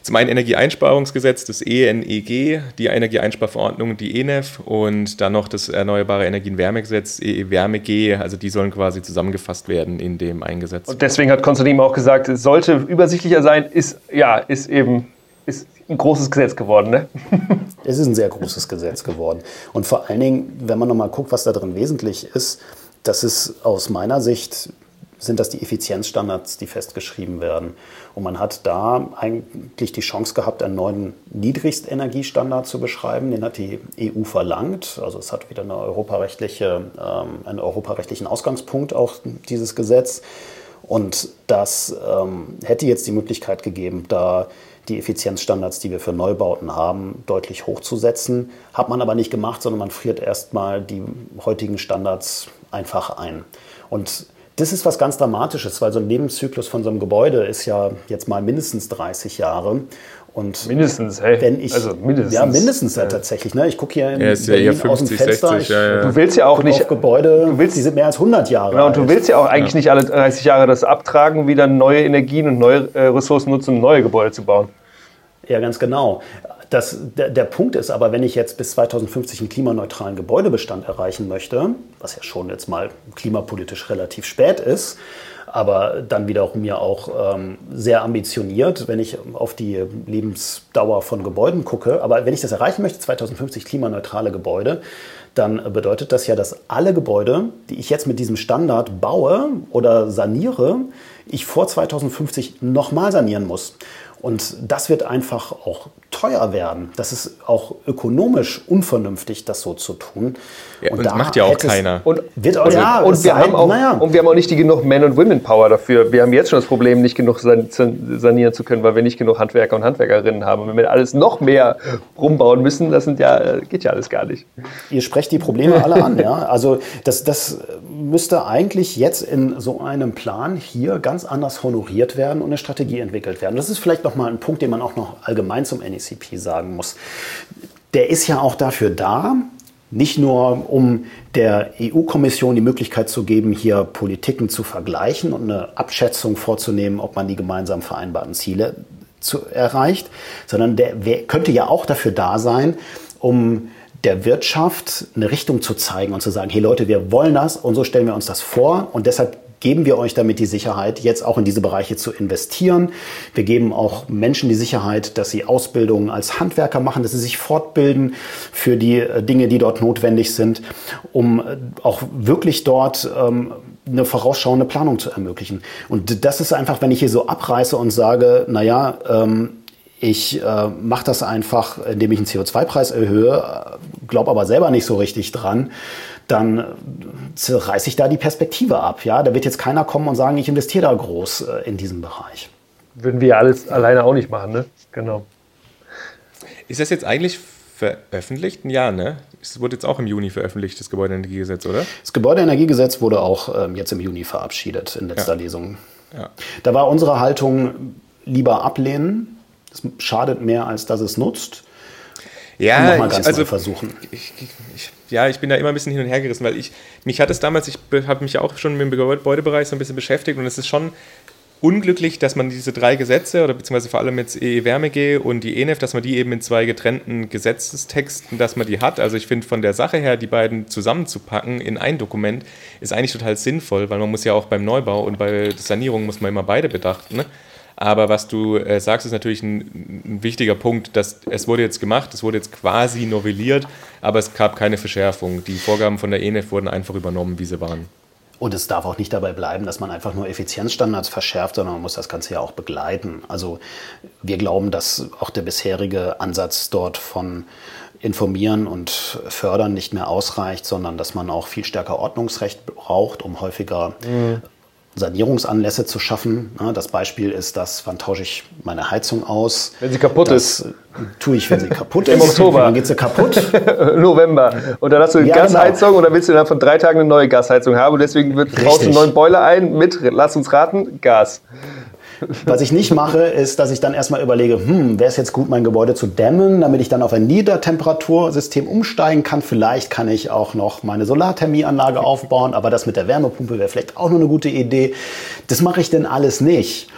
zum einen Energieeinsparungsgesetz, das ENEG, die Energieeinsparverordnung, die ENEF und dann noch das Erneuerbare Energienwärmegesetz, EEWärmeG, also die sollen quasi zusammengefasst werden in dem Eingesetz. Und deswegen hat Konstantin auch gesagt, es sollte übersichtlicher sein, ist, ja, ist eben ist ein großes Gesetz geworden, ne? *laughs* es ist ein sehr großes Gesetz geworden. Und vor allen Dingen, wenn man nochmal guckt, was da drin wesentlich ist, das ist aus meiner Sicht sind das die Effizienzstandards, die festgeschrieben werden. Und man hat da eigentlich die Chance gehabt, einen neuen Niedrigstenergiestandard zu beschreiben. Den hat die EU verlangt. Also es hat wieder eine europarechtliche, ähm, einen europarechtlichen Ausgangspunkt, auch dieses Gesetz. Und das ähm, hätte jetzt die Möglichkeit gegeben, da die Effizienzstandards, die wir für Neubauten haben, deutlich hochzusetzen. Hat man aber nicht gemacht, sondern man friert erstmal die heutigen Standards einfach ein. Und das ist was ganz Dramatisches, weil so ein Lebenszyklus von so einem Gebäude ist ja jetzt mal mindestens 30 Jahre. Und mindestens, hey. Wenn ich, also mindestens. Ja, mindestens ja, tatsächlich. Ne? Ich gucke hier in ja, Berlin ja 50, aus dem Fenster. 60, ich, ja, du willst ja auch nicht Gebäude, du willst, die sind mehr als 100 Jahre genau, alt. Und du willst ja auch eigentlich nicht alle 30 Jahre das abtragen, wieder neue Energien und neue äh, Ressourcen nutzen, um neue Gebäude zu bauen. Ja, ganz genau. Das, der, der, Punkt ist aber, wenn ich jetzt bis 2050 einen klimaneutralen Gebäudebestand erreichen möchte, was ja schon jetzt mal klimapolitisch relativ spät ist, aber dann wiederum ja auch ähm, sehr ambitioniert, wenn ich auf die Lebensdauer von Gebäuden gucke. Aber wenn ich das erreichen möchte, 2050 klimaneutrale Gebäude, dann bedeutet das ja, dass alle Gebäude, die ich jetzt mit diesem Standard baue oder saniere, ich vor 2050 nochmal sanieren muss. Und das wird einfach auch teuer werden. Das ist auch ökonomisch unvernünftig, das so zu tun. Ja, und, und macht ja auch keiner. Und, wird, also, ja, und, wir haben auch, naja. und wir haben auch nicht die genug Men- und Women-Power dafür. Wir haben jetzt schon das Problem, nicht genug sanieren zu können, weil wir nicht genug Handwerker und Handwerkerinnen haben. Und wenn wir alles noch mehr rumbauen müssen, das sind ja, geht ja alles gar nicht. Ihr sprecht die Probleme alle an. Ja? Also das, das müsste eigentlich jetzt in so einem Plan hier ganz anders honoriert werden und eine Strategie entwickelt werden. Das ist vielleicht nochmal ein Punkt, den man auch noch allgemein zum NECP sagen muss. Der ist ja auch dafür da, nicht nur um der EU-Kommission die Möglichkeit zu geben, hier Politiken zu vergleichen und eine Abschätzung vorzunehmen, ob man die gemeinsam vereinbarten Ziele zu, erreicht, sondern der könnte ja auch dafür da sein, um der Wirtschaft eine Richtung zu zeigen und zu sagen, hey Leute, wir wollen das und so stellen wir uns das vor und deshalb geben wir euch damit die Sicherheit, jetzt auch in diese Bereiche zu investieren. Wir geben auch Menschen die Sicherheit, dass sie Ausbildungen als Handwerker machen, dass sie sich fortbilden für die äh, Dinge, die dort notwendig sind, um äh, auch wirklich dort ähm, eine vorausschauende Planung zu ermöglichen. Und das ist einfach, wenn ich hier so abreiße und sage, naja, ähm, ich äh, mache das einfach, indem ich einen CO2-Preis erhöhe, glaube aber selber nicht so richtig dran, dann reiße ich da die Perspektive ab. Ja? Da wird jetzt keiner kommen und sagen, ich investiere da groß äh, in diesem Bereich. würden wir alles alleine auch nicht machen, ne? Genau. Ist das jetzt eigentlich veröffentlicht? Ja, ne? Es wurde jetzt auch im Juni veröffentlicht, das Gebäudeenergiegesetz, oder? Das Gebäudeenergiegesetz wurde auch ähm, jetzt im Juni verabschiedet in letzter ja. Lesung. Ja. Da war unsere Haltung lieber ablehnen. Es schadet mehr, als dass es nutzt. Ja, ich, also, versuchen. Ich, ich, ja, ich bin da immer ein bisschen hin und her gerissen, weil ich, mich hat es damals, ich habe mich auch schon mit dem Gebäudebereich so ein bisschen beschäftigt und es ist schon unglücklich, dass man diese drei Gesetze oder beziehungsweise vor allem jetzt EE-Wärmeg und die ENEF, dass man die eben in zwei getrennten Gesetzestexten, dass man die hat. Also ich finde von der Sache her, die beiden zusammenzupacken in ein Dokument, ist eigentlich total sinnvoll, weil man muss ja auch beim Neubau und bei der Sanierung muss man immer beide bedachten. Ne? Aber was du äh, sagst, ist natürlich ein, ein, wichtiger Punkt, dass es wurde jetzt gemacht, es wurde jetzt quasi novelliert, aber es gab keine Verschärfung. Die Vorgaben von der ENEF wurden einfach übernommen, wie sie waren. Und es darf auch nicht dabei bleiben, dass man einfach nur Effizienzstandards verschärft, sondern man muss das Ganze ja auch begleiten. Also wir glauben, dass auch der bisherige Ansatz dort von informieren und fördern nicht mehr ausreicht, sondern dass man auch viel stärker Ordnungsrecht braucht, um häufiger mhm. Sanierungsanlässe zu schaffen. Das Beispiel ist das, wann tausche ich meine Heizung aus? Wenn sie kaputt das ist. Tue ich, wenn sie kaputt *laughs* ist. Im Oktober. Dann geht sie kaputt. *laughs* November. Und dann hast du eine ja, Gasheizung genau. und dann willst du dann von drei Tagen eine neue Gasheizung haben und deswegen wird, baust du einen neuen Boiler ein mit, lass uns raten, Gas. Was ich nicht mache, ist, dass ich dann erstmal überlege, hm, wäre es jetzt gut, mein Gebäude zu dämmen, damit ich dann auf ein Niedertemperatursystem umsteigen kann. Vielleicht kann ich auch noch meine Solarthermieanlage aufbauen, aber das mit der Wärmepumpe wäre vielleicht auch noch eine gute Idee. Das mache ich denn alles nicht.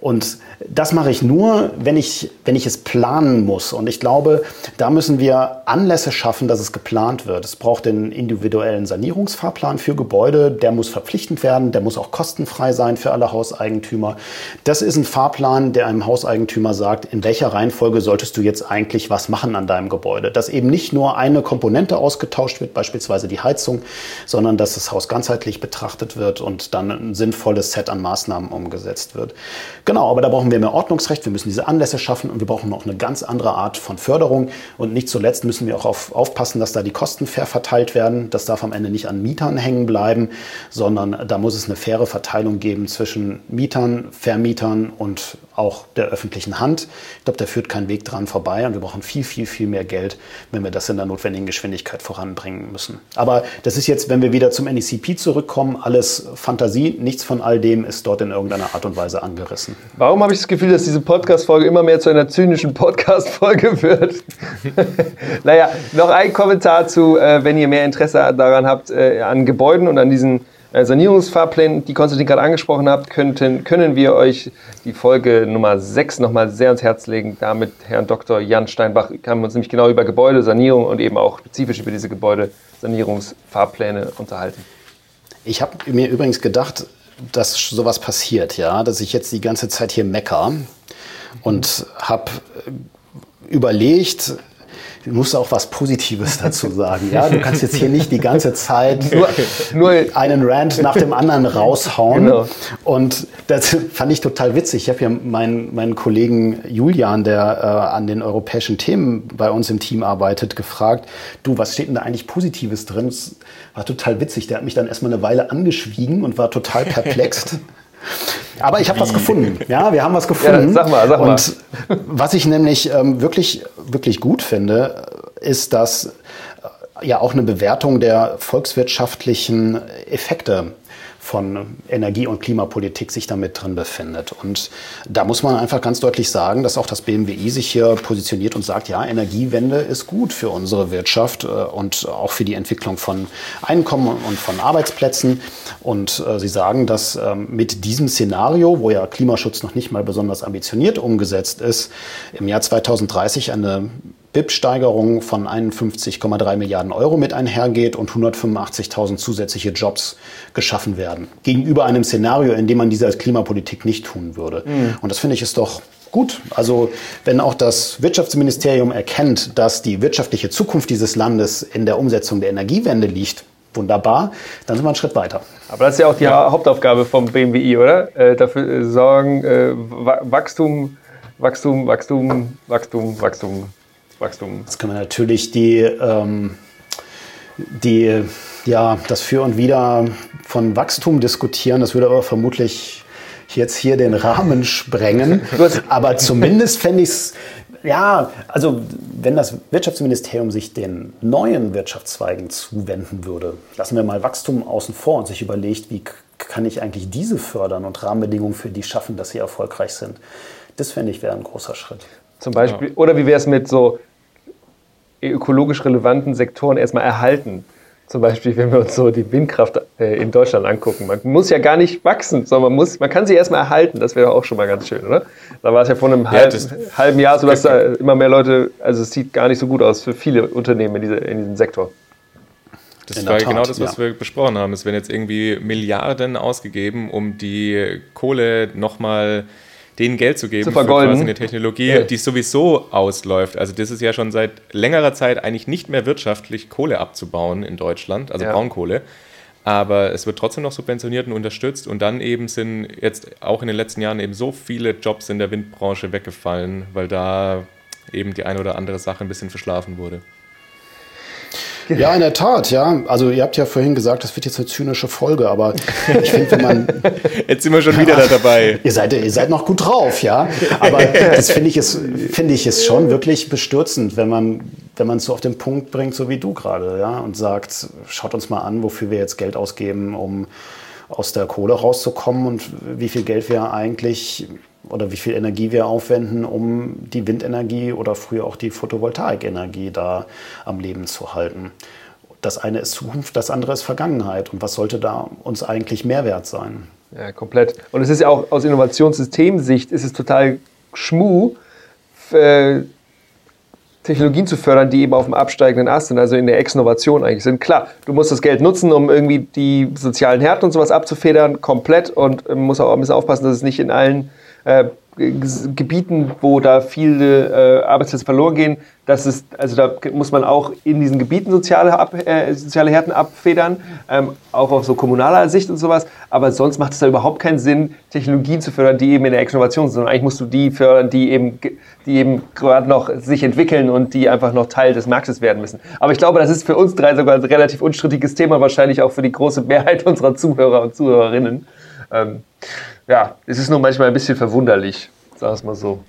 Und das mache ich nur, wenn ich, wenn ich es planen muss. Und ich glaube, da müssen wir Anlässe schaffen, dass es geplant wird. Es braucht den individuellen Sanierungsfahrplan für Gebäude. Der muss verpflichtend werden. Der muss auch kostenfrei sein für alle Hauseigentümer. Das ist ein Fahrplan, der einem Hauseigentümer sagt, in welcher Reihenfolge solltest du jetzt eigentlich was machen an deinem Gebäude. Dass eben nicht nur eine Komponente ausgetauscht wird, beispielsweise die Heizung, sondern dass das Haus ganzheitlich betrachtet wird und dann ein sinnvolles Set an Maßnahmen umgesetzt wird. Genau, aber da brauchen wir mehr Ordnungsrecht, wir müssen diese Anlässe schaffen und wir brauchen noch eine ganz andere Art von Förderung. Und nicht zuletzt müssen wir auch auf, aufpassen, dass da die Kosten fair verteilt werden. Das darf am Ende nicht an Mietern hängen bleiben, sondern da muss es eine faire Verteilung geben zwischen Mietern, Vermietern und auch der öffentlichen Hand. Ich glaube, da führt kein Weg dran vorbei und wir brauchen viel, viel, viel mehr Geld, wenn wir das in der notwendigen Geschwindigkeit voranbringen müssen. Aber das ist jetzt, wenn wir wieder zum NECP zurückkommen, alles Fantasie. Nichts von all dem ist dort in irgendeiner Art und Weise angerissen. Warum habe ich das Gefühl, dass diese Podcast-Folge immer mehr zu einer zynischen Podcast-Folge *laughs* wird? naja, noch ein Kommentar zu, äh, wenn ihr mehr Interesse daran habt, äh, an Gebäuden und an diesen Sanierungsfahrplänen, die Konstantin gerade angesprochen habt, könnten, können wir euch die Folge Nummer 6 nochmal sehr ans Herz legen. Da mit Herrn Dr. Jan Steinbach haben wir uns nämlich genau über Gebäudesanierung und eben auch spezifisch über diese Gebäudesanierungsfahrpläne unterhalten. Ich habe mir übrigens gedacht, dass sowas passiert, ja, dass ich jetzt die ganze Zeit hier mecker und habe überlegt, du musst auch was Positives dazu sagen. Ja? Du kannst jetzt hier nicht die ganze Zeit *laughs* nur, nur einen Rant nach dem anderen raushauen. Genau. Und das fand ich total witzig. Ich habe ja meinen, meinen Kollegen Julian, der äh, an den europäischen Themen bei uns im Team arbeitet, gefragt, du, was steht denn da eigentlich Positives drin? Das war total witzig. Der hat mich dann erstmal eine Weile angeschwiegen und war total *laughs* perplex. Aber ich habe was gefunden. Ja, wir haben was gefunden. Ja, sag mal, sag mal. Und was ich nämlich ähm, wirklich, wirklich gut finde, ist, dass äh, ja auch eine Bewertung der volkswirtschaftlichen Effekte von Energie- und Klimapolitik sich damit drin befindet. Und da muss man einfach ganz deutlich sagen, dass auch das BMWI sich hier positioniert und sagt, ja, Energiewende ist gut für unsere Wirtschaft äh, und auch für die Entwicklung von Einkommen und von Arbeitsplätzen. Und äh, sie sagen, dass ähm, mit diesem Szenario, wo ja Klimaschutz noch nicht mal besonders ambitioniert umgesetzt ist, im Jahr 2030 eine BIP-Steigerung von 51,3 Milliarden Euro mit einhergeht und 185.000 zusätzliche Jobs geschaffen werden. Gegenüber einem Szenario, in dem man diese Klimapolitik nicht tun würde. Mhm. Und das finde ich ist doch gut. Also wenn auch das Wirtschaftsministerium erkennt, dass die wirtschaftliche Zukunft dieses Landes in der Umsetzung der Energiewende liegt, wunderbar, dann sind wir einen Schritt weiter. Aber das ist ja auch die ja. Hauptaufgabe vom BMWI, oder? Äh, dafür äh, sorgen, äh, Wachstum, Wachstum, Wachstum, Wachstum, Wachstum. Wachstum. Jetzt können wir natürlich die, ähm, die, ja, das Für und Wider von Wachstum diskutieren. Das würde aber vermutlich jetzt hier den Rahmen sprengen. *laughs* Aber zumindest fände ich es ja, also wenn das Wirtschaftsministerium sich den neuen Wirtschaftszweigen zuwenden würde, lassen wir mal Wachstum außen vor und sich überlegt, wie kann ich eigentlich diese fördern und Rahmenbedingungen für die schaffen, dass sie erfolgreich sind. Das fände ich wäre ein großer Schritt. Zum Beispiel, ja. oder wie wäre es mit so ökologisch relevanten Sektoren erstmal erhalten? Zum Beispiel, wenn wir uns so die Windkraft äh, in Deutschland angucken. Man muss ja gar nicht wachsen, sondern man, muss, man kann sie erstmal erhalten. Das wäre auch schon mal ganz schön, oder? Da war es ja vor einem ja, halben, halben Jahr so, dass da immer mehr Leute, also es sieht gar nicht so gut aus für viele Unternehmen in, diese, in diesem Sektor. Das war Tat, genau das, was ja. wir besprochen haben. Es werden jetzt irgendwie Milliarden ausgegeben, um die Kohle nochmal mal denen Geld zu geben zu für quasi eine Technologie, ja. die sowieso ausläuft. Also das ist ja schon seit längerer Zeit eigentlich nicht mehr wirtschaftlich, Kohle abzubauen in Deutschland, also ja. Braunkohle. Aber es wird trotzdem noch subventioniert und unterstützt. Und dann eben sind jetzt auch in den letzten Jahren eben so viele Jobs in der Windbranche weggefallen, weil da eben die eine oder andere Sache ein bisschen verschlafen wurde. Ja, in der Tat, ja. Also ihr habt ja vorhin gesagt, das wird jetzt eine zynische Folge, aber ich finde, wenn man... *laughs* Jetzt sind wir schon wieder da dabei. ihr, seid, ihr seid noch gut drauf, ja. Aber das finde ich, ist, finde ich ist schon wirklich bestürzend, wenn man wenn man es so auf den Punkt bringt, so wie du gerade, ja, und sagt, schaut uns mal an, wofür wir jetzt Geld ausgeben, um aus der Kohle rauszukommen und wie viel Geld wir eigentlich oder wie viel Energie wir aufwenden, um die Windenergie oder früher auch die Photovoltaikenergie da am Leben zu halten. Das eine ist Zukunft, das andere ist Vergangenheit. Und was sollte da uns eigentlich Mehrwert sein? Ja, komplett. Und es ist ja auch aus Innovationssystemsicht ist es total schmu, äh, Technologien zu fördern, die eben auf dem absteigenden Ast sind, also in der Exnovation eigentlich sind. Klar, du musst das Geld nutzen, um irgendwie die sozialen Härten und sowas abzufedern, komplett und äh, muss auch ein bisschen aufpassen, dass es nicht in allen äh, Gebieten, wo da viele äh, Arbeitsplätze verloren gehen, das ist, also da muss man auch in diesen Gebieten soziale, Ab, äh, soziale Härten abfedern, ähm, auch auf so kommunaler Sicht und sowas. Aber sonst macht es da überhaupt keinen Sinn, Technologien zu fördern, die eben in der Innovation sind, eigentlich musst du die fördern, die eben, die eben gerade noch sich entwickeln und die einfach noch Teil des Marktes werden müssen. Aber ich glaube, das ist für uns drei sogar ein relativ unstrittiges Thema, wahrscheinlich auch für die große Mehrheit *laughs* unserer Zuhörer und Zuhörerinnen. Ähm, ja, es ist nur manchmal ein bisschen verwunderlich, sagen wir es mal so.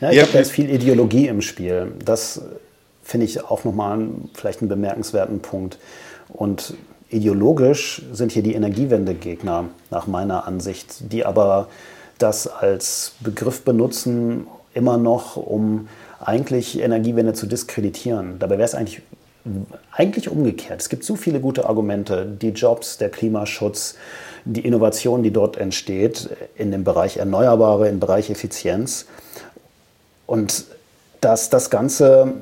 Ja, ich glaube, da ist viel Ideologie im Spiel. Das finde ich auch nochmal vielleicht einen bemerkenswerten Punkt. Und ideologisch sind hier die Energiewende-Gegner nach meiner Ansicht, die aber das als Begriff benutzen, immer noch, um eigentlich Energiewende zu diskreditieren. Dabei wäre es eigentlich, eigentlich umgekehrt. Es gibt so viele gute Argumente, die Jobs, der Klimaschutz, die Innovation, die dort entsteht in dem Bereich Erneuerbare, im Bereich Effizienz. Und dass das Ganze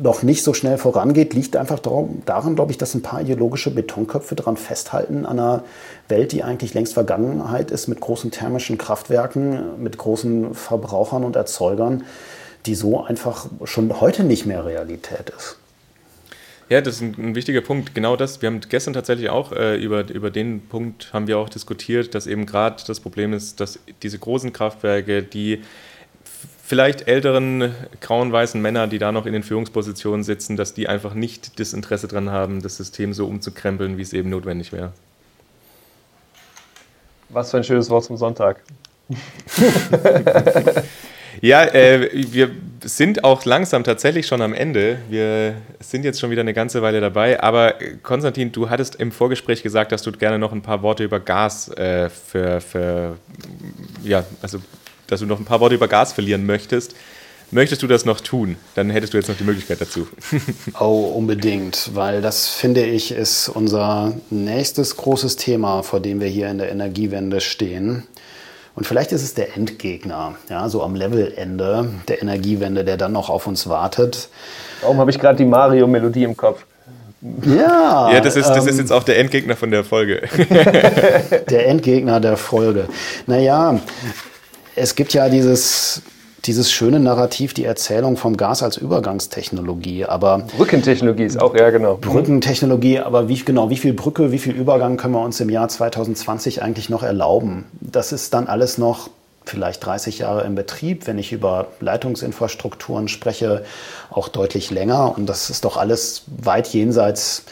noch nicht so schnell vorangeht, liegt einfach daran, glaube ich, dass ein paar ideologische Betonköpfe daran festhalten an einer Welt, die eigentlich längst Vergangenheit ist, mit großen thermischen Kraftwerken, mit großen Verbrauchern und Erzeugern, die so einfach schon heute nicht mehr Realität ist. Ja, das ist ein, ein, wichtiger Punkt. Genau das. Wir haben gestern tatsächlich auch äh, über, über den Punkt haben wir auch diskutiert, dass eben gerade das Problem ist, dass diese großen Kraftwerke, die vielleicht älteren grauen weißen Männer, die da noch in den Führungspositionen sitzen, dass die einfach nicht das Interesse daran haben, das System so umzukrempeln, wie es eben notwendig wäre. Was für ein schönes Wort zum Sonntag. *laughs* Ja, äh, wir sind auch langsam tatsächlich schon am Ende. Wir sind jetzt schon wieder eine ganze Weile dabei. Aber äh, Konstantin, du hattest im Vorgespräch gesagt, dass du gerne noch ein paar Worte über Gas äh, für, für, ja, also, dass du noch ein paar Worte über Gas verlieren möchtest. Möchtest du das noch tun? Dann hättest du jetzt noch die Möglichkeit dazu. *laughs* oh, unbedingt, weil das finde ich ist unser nächstes großes Thema, vor dem wir hier in der Energiewende stehen. Und vielleicht ist es der Endgegner, ja, so am Levelende der Energiewende, der dann noch auf uns wartet. Warum habe ich gerade die Mario-Melodie im Kopf? Ja. Ja, das ist, das ähm, ist jetzt auch der Endgegner von der Folge. *laughs* der Endgegner der Folge. Naja, es gibt ja dieses dieses schöne Narrativ, die Erzählung vom Gas als Übergangstechnologie. Aber Brückentechnologie ist auch, ja genau. Brückentechnologie, aber wie, genau, wie viel Brücke, wie viel Übergang können wir uns im Jahr 2020 eigentlich noch erlauben? Das ist dann alles noch vielleicht 30 Jahre im Betrieb, wenn ich über Leitungsinfrastrukturen spreche, auch deutlich länger. Und das ist doch alles weit jenseits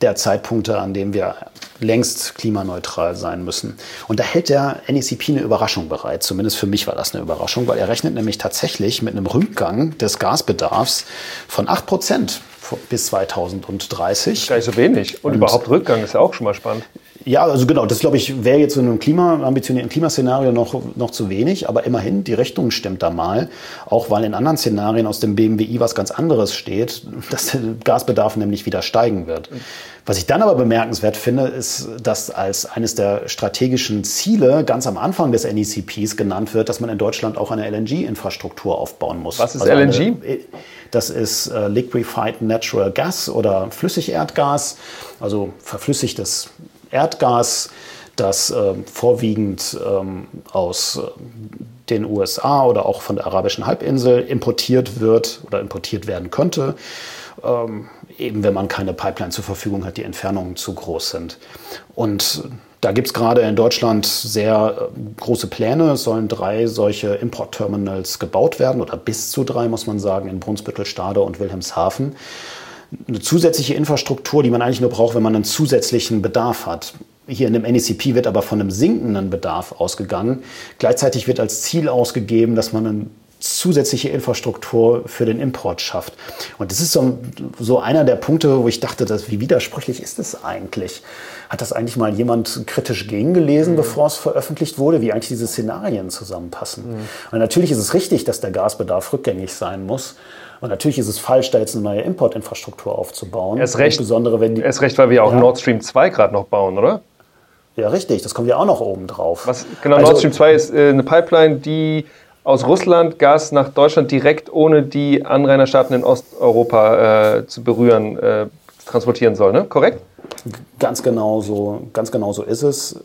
der Zeitpunkte, an denen wir längst klimaneutral sein müssen. Und da hält der NECP eine Überraschung bereit. Zumindest für mich war das eine Überraschung, weil er rechnet nämlich tatsächlich mit einem Rückgang des Gasbedarfs von 8 Prozent bis 2030. Gar nicht so wenig. Und, Und überhaupt Rückgang ist ja auch schon mal spannend. Ja, also genau, das glaube ich wäre jetzt in einem Klima, ambitionierten Klimaszenario noch, noch zu wenig, aber immerhin, die Richtung stimmt da mal. Auch weil in anderen Szenarien aus dem BMWI was ganz anderes steht, *laughs* dass der Gasbedarf nämlich wieder steigen wird. Was ich dann aber bemerkenswert finde, ist, dass als eines der strategischen Ziele ganz am Anfang des NECPs genannt wird, dass man in Deutschland auch eine LNG-Infrastruktur aufbauen muss. Was ist also LNG? Eine, das ist äh, Liquefied Natural Gas oder Flüssigerdgas, also verflüssigtes Erdgas, das äh, vorwiegend ähm, aus äh, den USA oder auch von der arabischen Halbinsel importiert wird oder importiert werden könnte. Ähm, eben wenn man keine Pipeline zur Verfügung hat, die Entfernungen zu groß sind. Und da gibt es gerade in Deutschland sehr äh, große Pläne. Es sollen drei solche Importterminals gebaut werden oder bis zu drei, muss man sagen, in Brunsbüttel, Stade und Wilhelmshaven eine zusätzliche Infrastruktur, die man eigentlich nur braucht, wenn man einen zusätzlichen Bedarf hat. Hier in dem NECP wird aber von einem sinkenden Bedarf ausgegangen. Gleichzeitig wird als Ziel ausgegeben, dass man eine zusätzliche Infrastruktur für den Import schafft. Und das ist so, so einer der Punkte, wo ich dachte, dass, wie widersprüchlich ist das eigentlich? Hat das eigentlich mal jemand kritisch gegengelesen, mhm. bevor es veröffentlicht wurde, wie eigentlich diese Szenarien zusammenpassen? Mhm. Und natürlich ist es richtig, dass der Gasbedarf rückgängig sein muss. Und natürlich ist es falsch, da jetzt eine neue Importinfrastruktur aufzubauen. Erst recht, Insbesondere wenn die, erst recht, weil wir auch ja. Nord Stream 2 gerade noch bauen, oder? Ja, richtig. Das kommen wir auch noch oben drauf. Was, genau, also, Nord Stream 2 ist äh, eine Pipeline, die aus Russland Gas nach Deutschland direkt ohne die Anrainerstaaten in Osteuropa äh, zu berühren äh, transportieren soll, ne? Korrekt? Ganz genau so, ganz genau so ist es.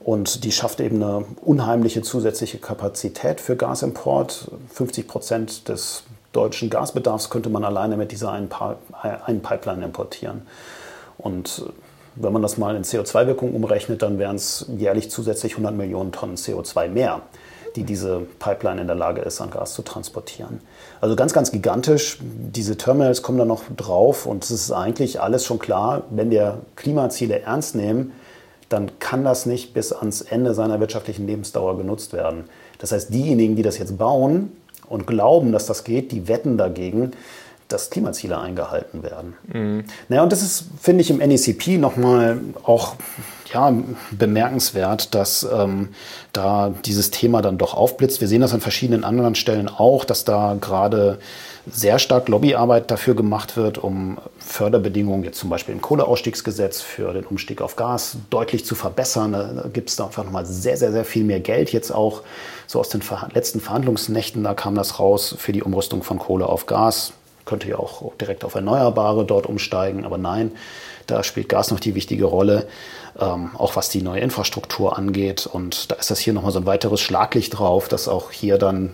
Und die schafft eben eine unheimliche zusätzliche Kapazität für Gasimport. 50 Prozent des deutschen Gasbedarfs könnte man alleine mit dieser einen, einen Pipeline importieren. Und wenn man das mal in CO2-Wirkung umrechnet, dann wären es jährlich zusätzlich 100 Millionen Tonnen CO2 mehr, die diese Pipeline in der Lage ist, an Gas zu transportieren. Also ganz, ganz gigantisch. Diese Terminals kommen da noch drauf und es ist eigentlich alles schon klar, wenn wir Klimaziele ernst nehmen, dann kann das nicht bis ans Ende seiner wirtschaftlichen Lebensdauer genutzt werden. Das heißt, diejenigen, die das jetzt bauen, und glauben, dass das geht, die wetten dagegen, dass Klimaziele eingehalten werden. Mhm. Naja, und das ist, finde ich, im NECP nochmal auch ja, bemerkenswert, dass ähm, da dieses Thema dann doch aufblitzt. Wir sehen das an verschiedenen anderen Stellen auch, dass da gerade sehr stark Lobbyarbeit dafür gemacht wird, um Förderbedingungen, jetzt zum Beispiel im Kohleausstiegsgesetz für den Umstieg auf Gas, deutlich zu verbessern. Da gibt es da einfach nochmal sehr, sehr, sehr viel mehr Geld. Jetzt auch so aus den letzten Verhandlungsnächten, da kam das raus für die Umrüstung von Kohle auf Gas. Könnte ja auch direkt auf Erneuerbare dort umsteigen, aber nein, da spielt Gas noch die wichtige Rolle, ähm, auch was die neue Infrastruktur angeht. Und da ist das hier nochmal so ein weiteres Schlaglicht drauf, dass auch hier dann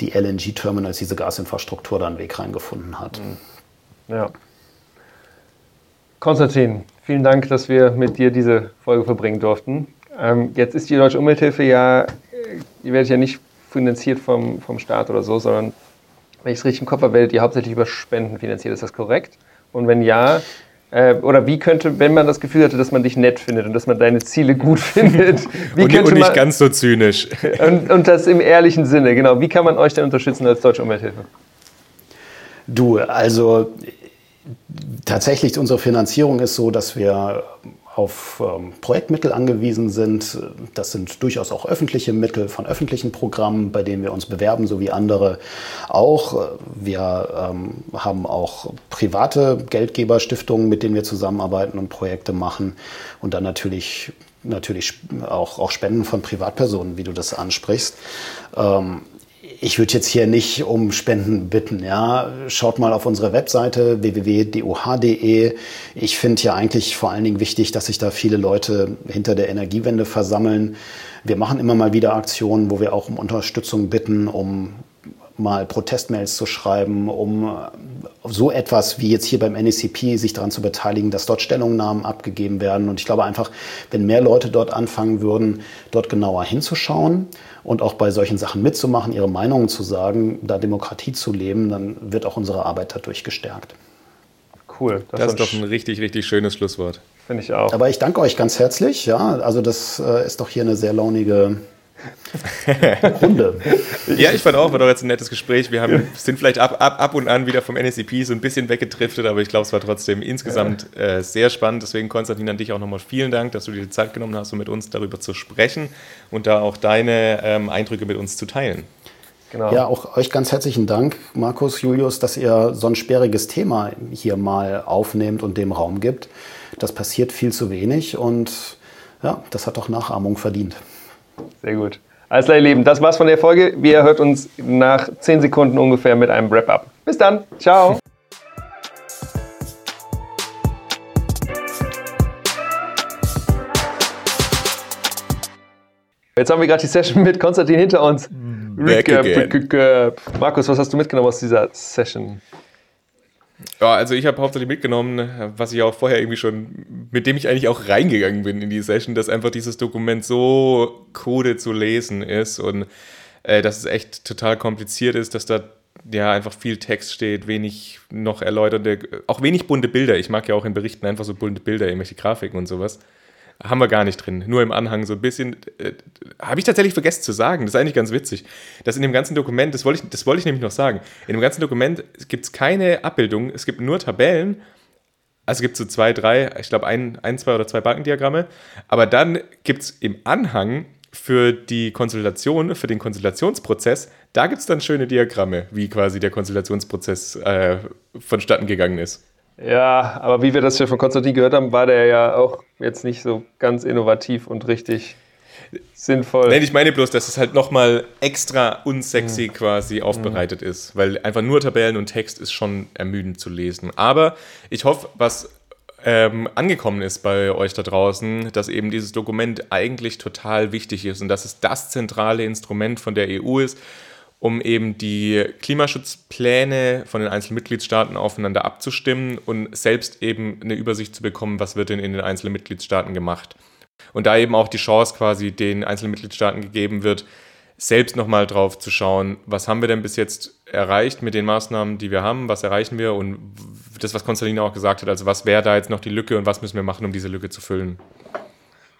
die LNG-Terminals, diese Gasinfrastruktur da einen Weg reingefunden hat. Mhm. Ja. Konstantin, vielen Dank, dass wir mit dir diese Folge verbringen durften. Ähm, jetzt ist die Deutsche Umwelthilfe ja, ihr werdet ja nicht finanziert vom, vom Staat oder so, sondern, wenn ich es richtig im Kopf habe, werdet ihr hauptsächlich über Spenden finanziert. Ist das korrekt? Und wenn ja, äh, oder wie könnte, wenn man das Gefühl hatte, dass man dich nett findet und dass man deine Ziele gut *laughs* findet, wie und, könnte und nicht man, ganz so zynisch. *laughs* Und, und, das im ehrlichen Sinne, genau. Wie kann man euch denn unterstützen als Deutsche Umwelthilfe? Du, also tatsächlich unsere Finanzierung ist so, dass wir auf ähm, Projektmittel angewiesen sind. Das sind durchaus auch öffentliche Mittel von öffentlichen Programmen, bei denen wir uns bewerben, so wie andere auch. Wir ähm, haben auch private Geldgeberstiftungen, mit denen wir zusammenarbeiten und Projekte machen. Und dann natürlich natürlich auch, auch Spenden von Privatpersonen, wie du das ansprichst. Ähm, ich würde jetzt hier nicht um Spenden bitten. Ja, schaut mal auf unsere Webseite www.doh.de. Ich finde ja eigentlich vor allen Dingen wichtig, dass sich da viele Leute hinter der Energiewende versammeln. Wir machen immer mal wieder Aktionen, wo wir auch um Unterstützung bitten, um mal Protestmails zu schreiben, um so etwas wie jetzt hier beim NECP sich daran zu beteiligen, dass dort Stellungnahmen abgegeben werden. Und ich glaube einfach, wenn mehr Leute dort anfangen würden, dort genauer hinzuschauen und auch bei solchen Sachen mitzumachen, ihre Meinungen zu sagen, da Demokratie zu leben, dann wird auch unsere Arbeit dadurch gestärkt. Cool. Das, das ist doch ein richtig, richtig schönes Schlusswort. Finde ich auch. Aber ich danke euch ganz herzlich. Ja, also das äh, ist doch hier eine sehr launige Runde. *laughs* ja, ich fand auch, war doch jetzt ein nettes Gespräch. Wir haben, sind vielleicht ab, ab, ab und an wieder vom NSCP so ein bisschen weggedriftet, aber ich glaube, es war trotzdem insgesamt äh, sehr spannend. Deswegen, Konstantin, an dich auch nochmal vielen Dank, dass du dir die Zeit genommen hast, um mit uns darüber zu sprechen und da auch deine ähm, Eindrücke mit uns zu teilen. Genau. Ja, auch euch ganz herzlichen Dank, Markus, Julius, dass ihr so ein sperriges Thema hier mal aufnehmt und dem Raum gibt. Das passiert viel zu wenig und ja, das hat doch Nachahmung verdient. Sehr gut. Alles klar, ihr Lieben, das war's von der Folge. Wir hört uns nach 10 Sekunden ungefähr mit einem Wrap-up. Bis dann. Ciao. *laughs* Jetzt haben wir gerade die Session mit Konstantin hinter uns. Recap, recap. Markus, was hast du mitgenommen aus dieser Session? Ja, also ich habe hauptsächlich mitgenommen, was ich auch vorher irgendwie schon, mit dem ich eigentlich auch reingegangen bin in die Session, dass einfach dieses Dokument so kode zu lesen ist und äh, dass es echt total kompliziert ist, dass da ja einfach viel Text steht, wenig noch erläuternde, auch wenig bunte Bilder. Ich mag ja auch in Berichten einfach so bunte Bilder, irgendwelche Grafiken und sowas. Haben wir gar nicht drin. Nur im Anhang so ein bisschen. Äh, Habe ich tatsächlich vergessen zu sagen. Das ist eigentlich ganz witzig. Dass in dem ganzen Dokument, das wollte ich, das ich nämlich noch sagen, in dem ganzen Dokument gibt es keine Abbildung, es gibt nur Tabellen. Also gibt es so zwei, drei, ich glaube ein, ein, zwei oder zwei Balkendiagramme. Aber dann gibt es im Anhang für die Konsultation, für den Konsultationsprozess, da gibt es dann schöne Diagramme, wie quasi der Konsultationsprozess äh, vonstatten gegangen ist. Ja, aber wie wir das ja von Konstantin gehört haben, war der ja auch jetzt nicht so ganz innovativ und richtig sinnvoll. Nein, ich meine bloß, dass es halt nochmal extra unsexy mhm. quasi aufbereitet mhm. ist, weil einfach nur Tabellen und Text ist schon ermüdend zu lesen. Aber ich hoffe, was ähm, angekommen ist bei euch da draußen, dass eben dieses Dokument eigentlich total wichtig ist und dass es das zentrale Instrument von der EU ist, um eben die Klimaschutzpläne von den einzelnen Mitgliedstaaten aufeinander abzustimmen und selbst eben eine Übersicht zu bekommen, was wird denn in den einzelnen Mitgliedstaaten gemacht. Und da eben auch die Chance quasi den einzelnen Mitgliedstaaten gegeben wird, selbst nochmal drauf zu schauen, was haben wir denn bis jetzt erreicht mit den Maßnahmen, die wir haben, was erreichen wir und das, was Konstantin auch gesagt hat, also was wäre da jetzt noch die Lücke und was müssen wir machen, um diese Lücke zu füllen.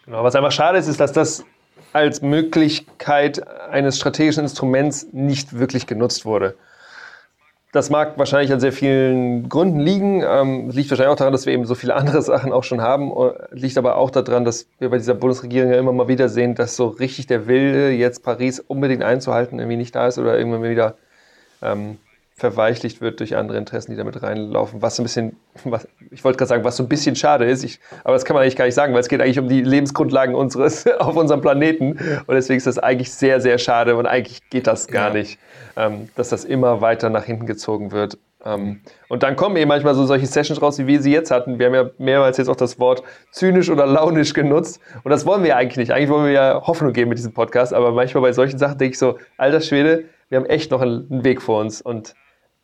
Genau, was einfach schade ist, ist, dass das als Möglichkeit eines strategischen Instruments nicht wirklich genutzt wurde. Das mag wahrscheinlich an sehr vielen Gründen liegen. Ähm, liegt wahrscheinlich auch daran, dass wir eben so viele andere *laughs* Sachen auch schon haben. Liegt aber auch daran, dass wir bei dieser Bundesregierung ja immer mal wieder sehen, dass so richtig der Wille, jetzt Paris unbedingt einzuhalten, irgendwie nicht da ist oder irgendwann wieder ähm, verweichlicht wird durch andere Interessen, die damit reinlaufen. Was ein bisschen, was, ich wollte gerade sagen, was so ein bisschen schade ist, ich, aber das kann man eigentlich gar nicht sagen, weil es geht eigentlich um die Lebensgrundlagen unseres *laughs* auf unserem Planeten und deswegen ist das eigentlich sehr, sehr schade und eigentlich geht das gar ja. nicht, ähm, dass das immer weiter nach hinten gezogen wird. Ähm, und dann kommen eben manchmal so solche Sessions raus, wie wir sie jetzt hatten. Wir haben ja mehrmals jetzt auch das Wort zynisch oder launisch genutzt und das wollen wir ja eigentlich nicht. Eigentlich wollen wir ja Hoffnung geben mit diesem Podcast, aber manchmal bei solchen Sachen denke ich so, alter Schwede, wir haben echt noch einen Weg vor uns und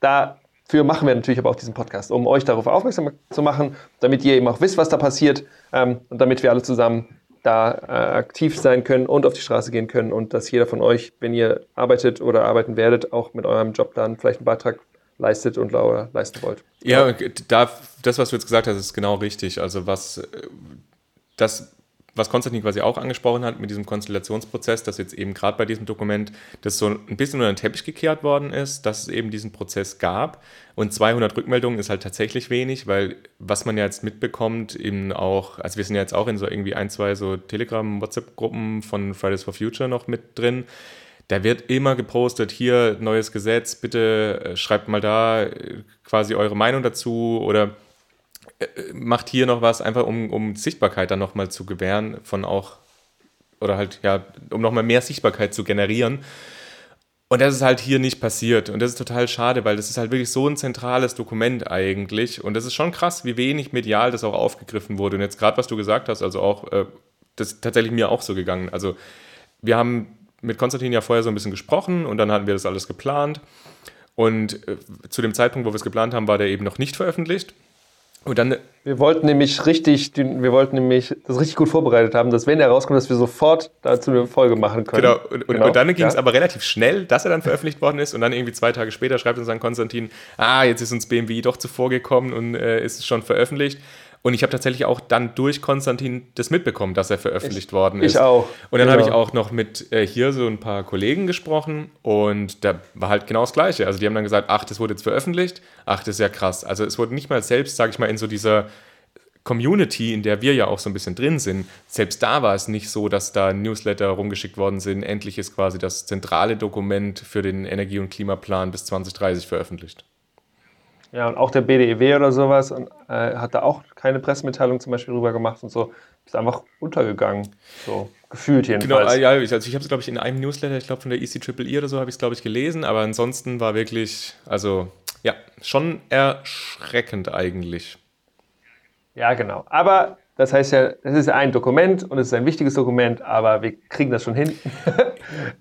Dafür machen wir natürlich aber auch diesen Podcast, um euch darauf aufmerksam zu machen, damit ihr eben auch wisst, was da passiert ähm, und damit wir alle zusammen da äh, aktiv sein können und auf die Straße gehen können und dass jeder von euch, wenn ihr arbeitet oder arbeiten werdet, auch mit eurem Job dann vielleicht einen Beitrag leistet und leisten wollt. Ja, da, das, was du jetzt gesagt hast, ist genau richtig. Also was äh, das was Konstantin quasi auch angesprochen hat mit diesem Konstellationsprozess, dass jetzt eben gerade bei diesem Dokument das so ein bisschen unter den Teppich gekehrt worden ist, dass es eben diesen Prozess gab. Und 200 Rückmeldungen ist halt tatsächlich wenig, weil was man ja jetzt mitbekommt, eben auch, also wir sind ja jetzt auch in so irgendwie ein, zwei so Telegram, WhatsApp-Gruppen von Fridays for Future noch mit drin. Da wird immer gepostet, hier neues Gesetz, bitte äh, schreibt mal da äh, quasi eure Meinung dazu oder macht hier noch was, einfach um, um Sichtbarkeit dann nochmal zu gewähren, von auch, oder halt, ja, um nochmal mehr Sichtbarkeit zu generieren. Und das ist halt hier nicht passiert. Und das ist total schade, weil das ist halt wirklich so ein zentrales Dokument eigentlich. Und das ist schon krass, wie wenig medial das auch aufgegriffen wurde. Und jetzt gerade, was du gesagt hast, also auch, äh, das ist tatsächlich mir auch so gegangen. Also wir haben mit Konstantin ja vorher so ein bisschen gesprochen und dann hatten wir das alles geplant. Und äh, zu dem Zeitpunkt, wo wir es geplant haben, war der eben noch nicht veröffentlicht. Und dann, wir wollten nämlich richtig, wir wollten nämlich das richtig gut vorbereitet haben, dass wenn er rauskommt, dass wir sofort dazu eine Folge machen können. Genau. Und, genau. und dann ging es ja. aber relativ schnell, dass er dann veröffentlicht worden ist. Und dann irgendwie zwei Tage später schreibt uns dann Konstantin, ah, jetzt ist uns BMW doch zuvor gekommen und äh, ist schon veröffentlicht. Und ich habe tatsächlich auch dann durch Konstantin das mitbekommen, dass er veröffentlicht ich, worden ist. Ich auch. Und dann genau. habe ich genau. auch noch mit äh, hier so ein paar Kollegen gesprochen und da war halt genau das Gleiche. Also die haben dann gesagt, ach, das wurde jetzt veröffentlicht, ach, das ist ja krass. Also es wurde nicht mal selbst, sage ich mal, in so dieser Community, in der wir ja auch so ein bisschen drin sind, selbst da war es nicht so, dass da Newsletter rumgeschickt worden sind. Endlich ist quasi das zentrale Dokument für den Energie- und Klimaplan bis 2030 veröffentlicht. Ja, und auch der BDEW oder sowas und, äh, hat da auch keine Pressemitteilung zum Beispiel drüber gemacht und so. Ist einfach untergegangen. So gefühlt jedenfalls. Genau, ja, also ich habe es, glaube ich, in einem Newsletter, ich glaube von der ECEEE oder so, habe ich es, glaube ich, gelesen, aber ansonsten war wirklich, also ja, schon erschreckend eigentlich. Ja, genau. Aber das heißt ja, es ist ein Dokument und es ist ein wichtiges Dokument, aber wir kriegen das schon hin.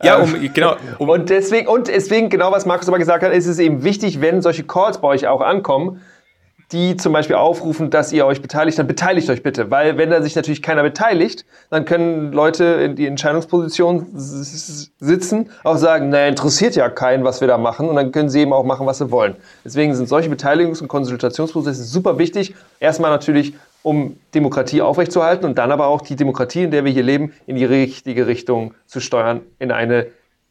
ja, *laughs* um, genau. Um und, deswegen, und deswegen, genau was Markus aber gesagt hat, ist es eben wichtig, wenn solche Calls bei euch auch ankommen, die zum Beispiel aufrufen, dass ihr euch beteiligt, dann beteiligt euch bitte. Weil wenn da sich natürlich keiner beteiligt, dann können Leute in die Entscheidungsposition sitzen, auch sagen, naja, interessiert ja keinen, was wir da machen. Und dann können sie eben auch machen, was sie wollen. Deswegen sind solche Beteiligungs- und Konsultationsprozesse super wichtig. Erstmal natürlich, um Demokratie aufrechtzuerhalten und dann aber auch die Demokratie, in der wir hier leben, in die richtige Richtung zu steuern, in eine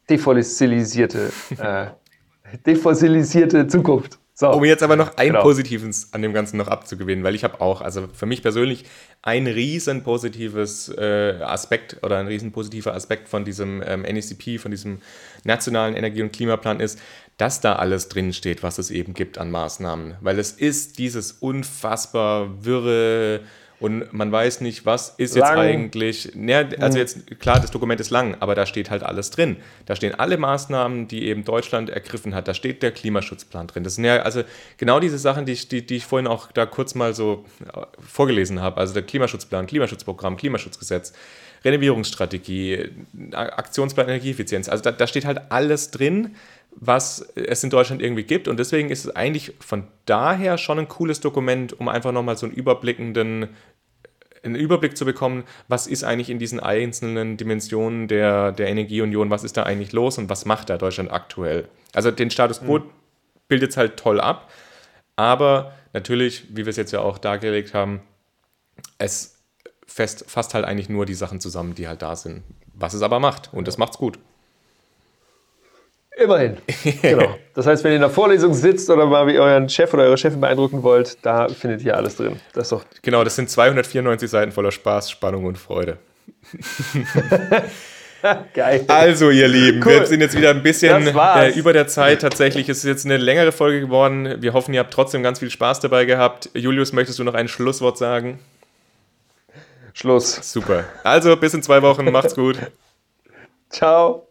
defossilisierte, äh, *laughs* defossilisierte Zukunft. So. Um jetzt aber noch ein genau. Positives an dem Ganzen noch abzugewinnen, weil ich habe auch, also für mich persönlich, ein riesen positives äh, Aspekt oder ein riesen positiver Aspekt von diesem ähm, NECP, von diesem nationalen Energie- und Klimaplan ist, dass da alles drin steht, was es eben gibt an Maßnahmen. Weil es ist dieses unfassbar wirre, und man weiß nicht, was ist lang. jetzt eigentlich. Ne, also jetzt klar, das Dokument ist lang, aber da steht halt alles drin. Da stehen alle Maßnahmen, die eben Deutschland ergriffen hat. Da steht der Klimaschutzplan drin. Das sind ja also genau diese Sachen, die ich, die, die ich vorhin auch da kurz mal so äh, vorgelesen habe. Also der Klimaschutzplan, Klimaschutzprogramm, Klimaschutzgesetz. Renovierungsstrategie, Aktionsplan Energieeffizienz. Also da, da steht halt alles drin, was es in Deutschland irgendwie gibt. Und deswegen ist es eigentlich von daher schon ein cooles Dokument, um einfach nochmal so einen überblickenden einen Überblick zu bekommen, was ist eigentlich in diesen einzelnen Dimensionen der, der Energieunion, was ist da eigentlich los und was macht da Deutschland aktuell. Also den Status quo mhm. bildet es halt toll ab, aber natürlich, wie wir es jetzt ja auch dargelegt haben, es fest, fasst halt eigentlich nur die Sachen zusammen, die halt da sind. Was es aber macht und das macht's gut. Immerhin. *laughs* genau. Das heißt, wenn ihr in der Vorlesung sitzt oder mal wie euren Chef oder eure Chefin beeindrucken wollt, da findet ihr alles drin. Das doch genau, das sind 294 Seiten voller Spaß, Spannung und Freude. *laughs* Geil. Also, ihr Lieben, cool. wir sind jetzt wieder ein bisschen äh, über der Zeit. Tatsächlich ist es jetzt eine längere Folge geworden. Wir hoffen, ihr habt trotzdem ganz viel Spaß dabei gehabt. Julius, möchtest du noch ein Schlusswort sagen? Schluss. Super. Also, bis in zwei Wochen. Macht's gut. *laughs* Ciao.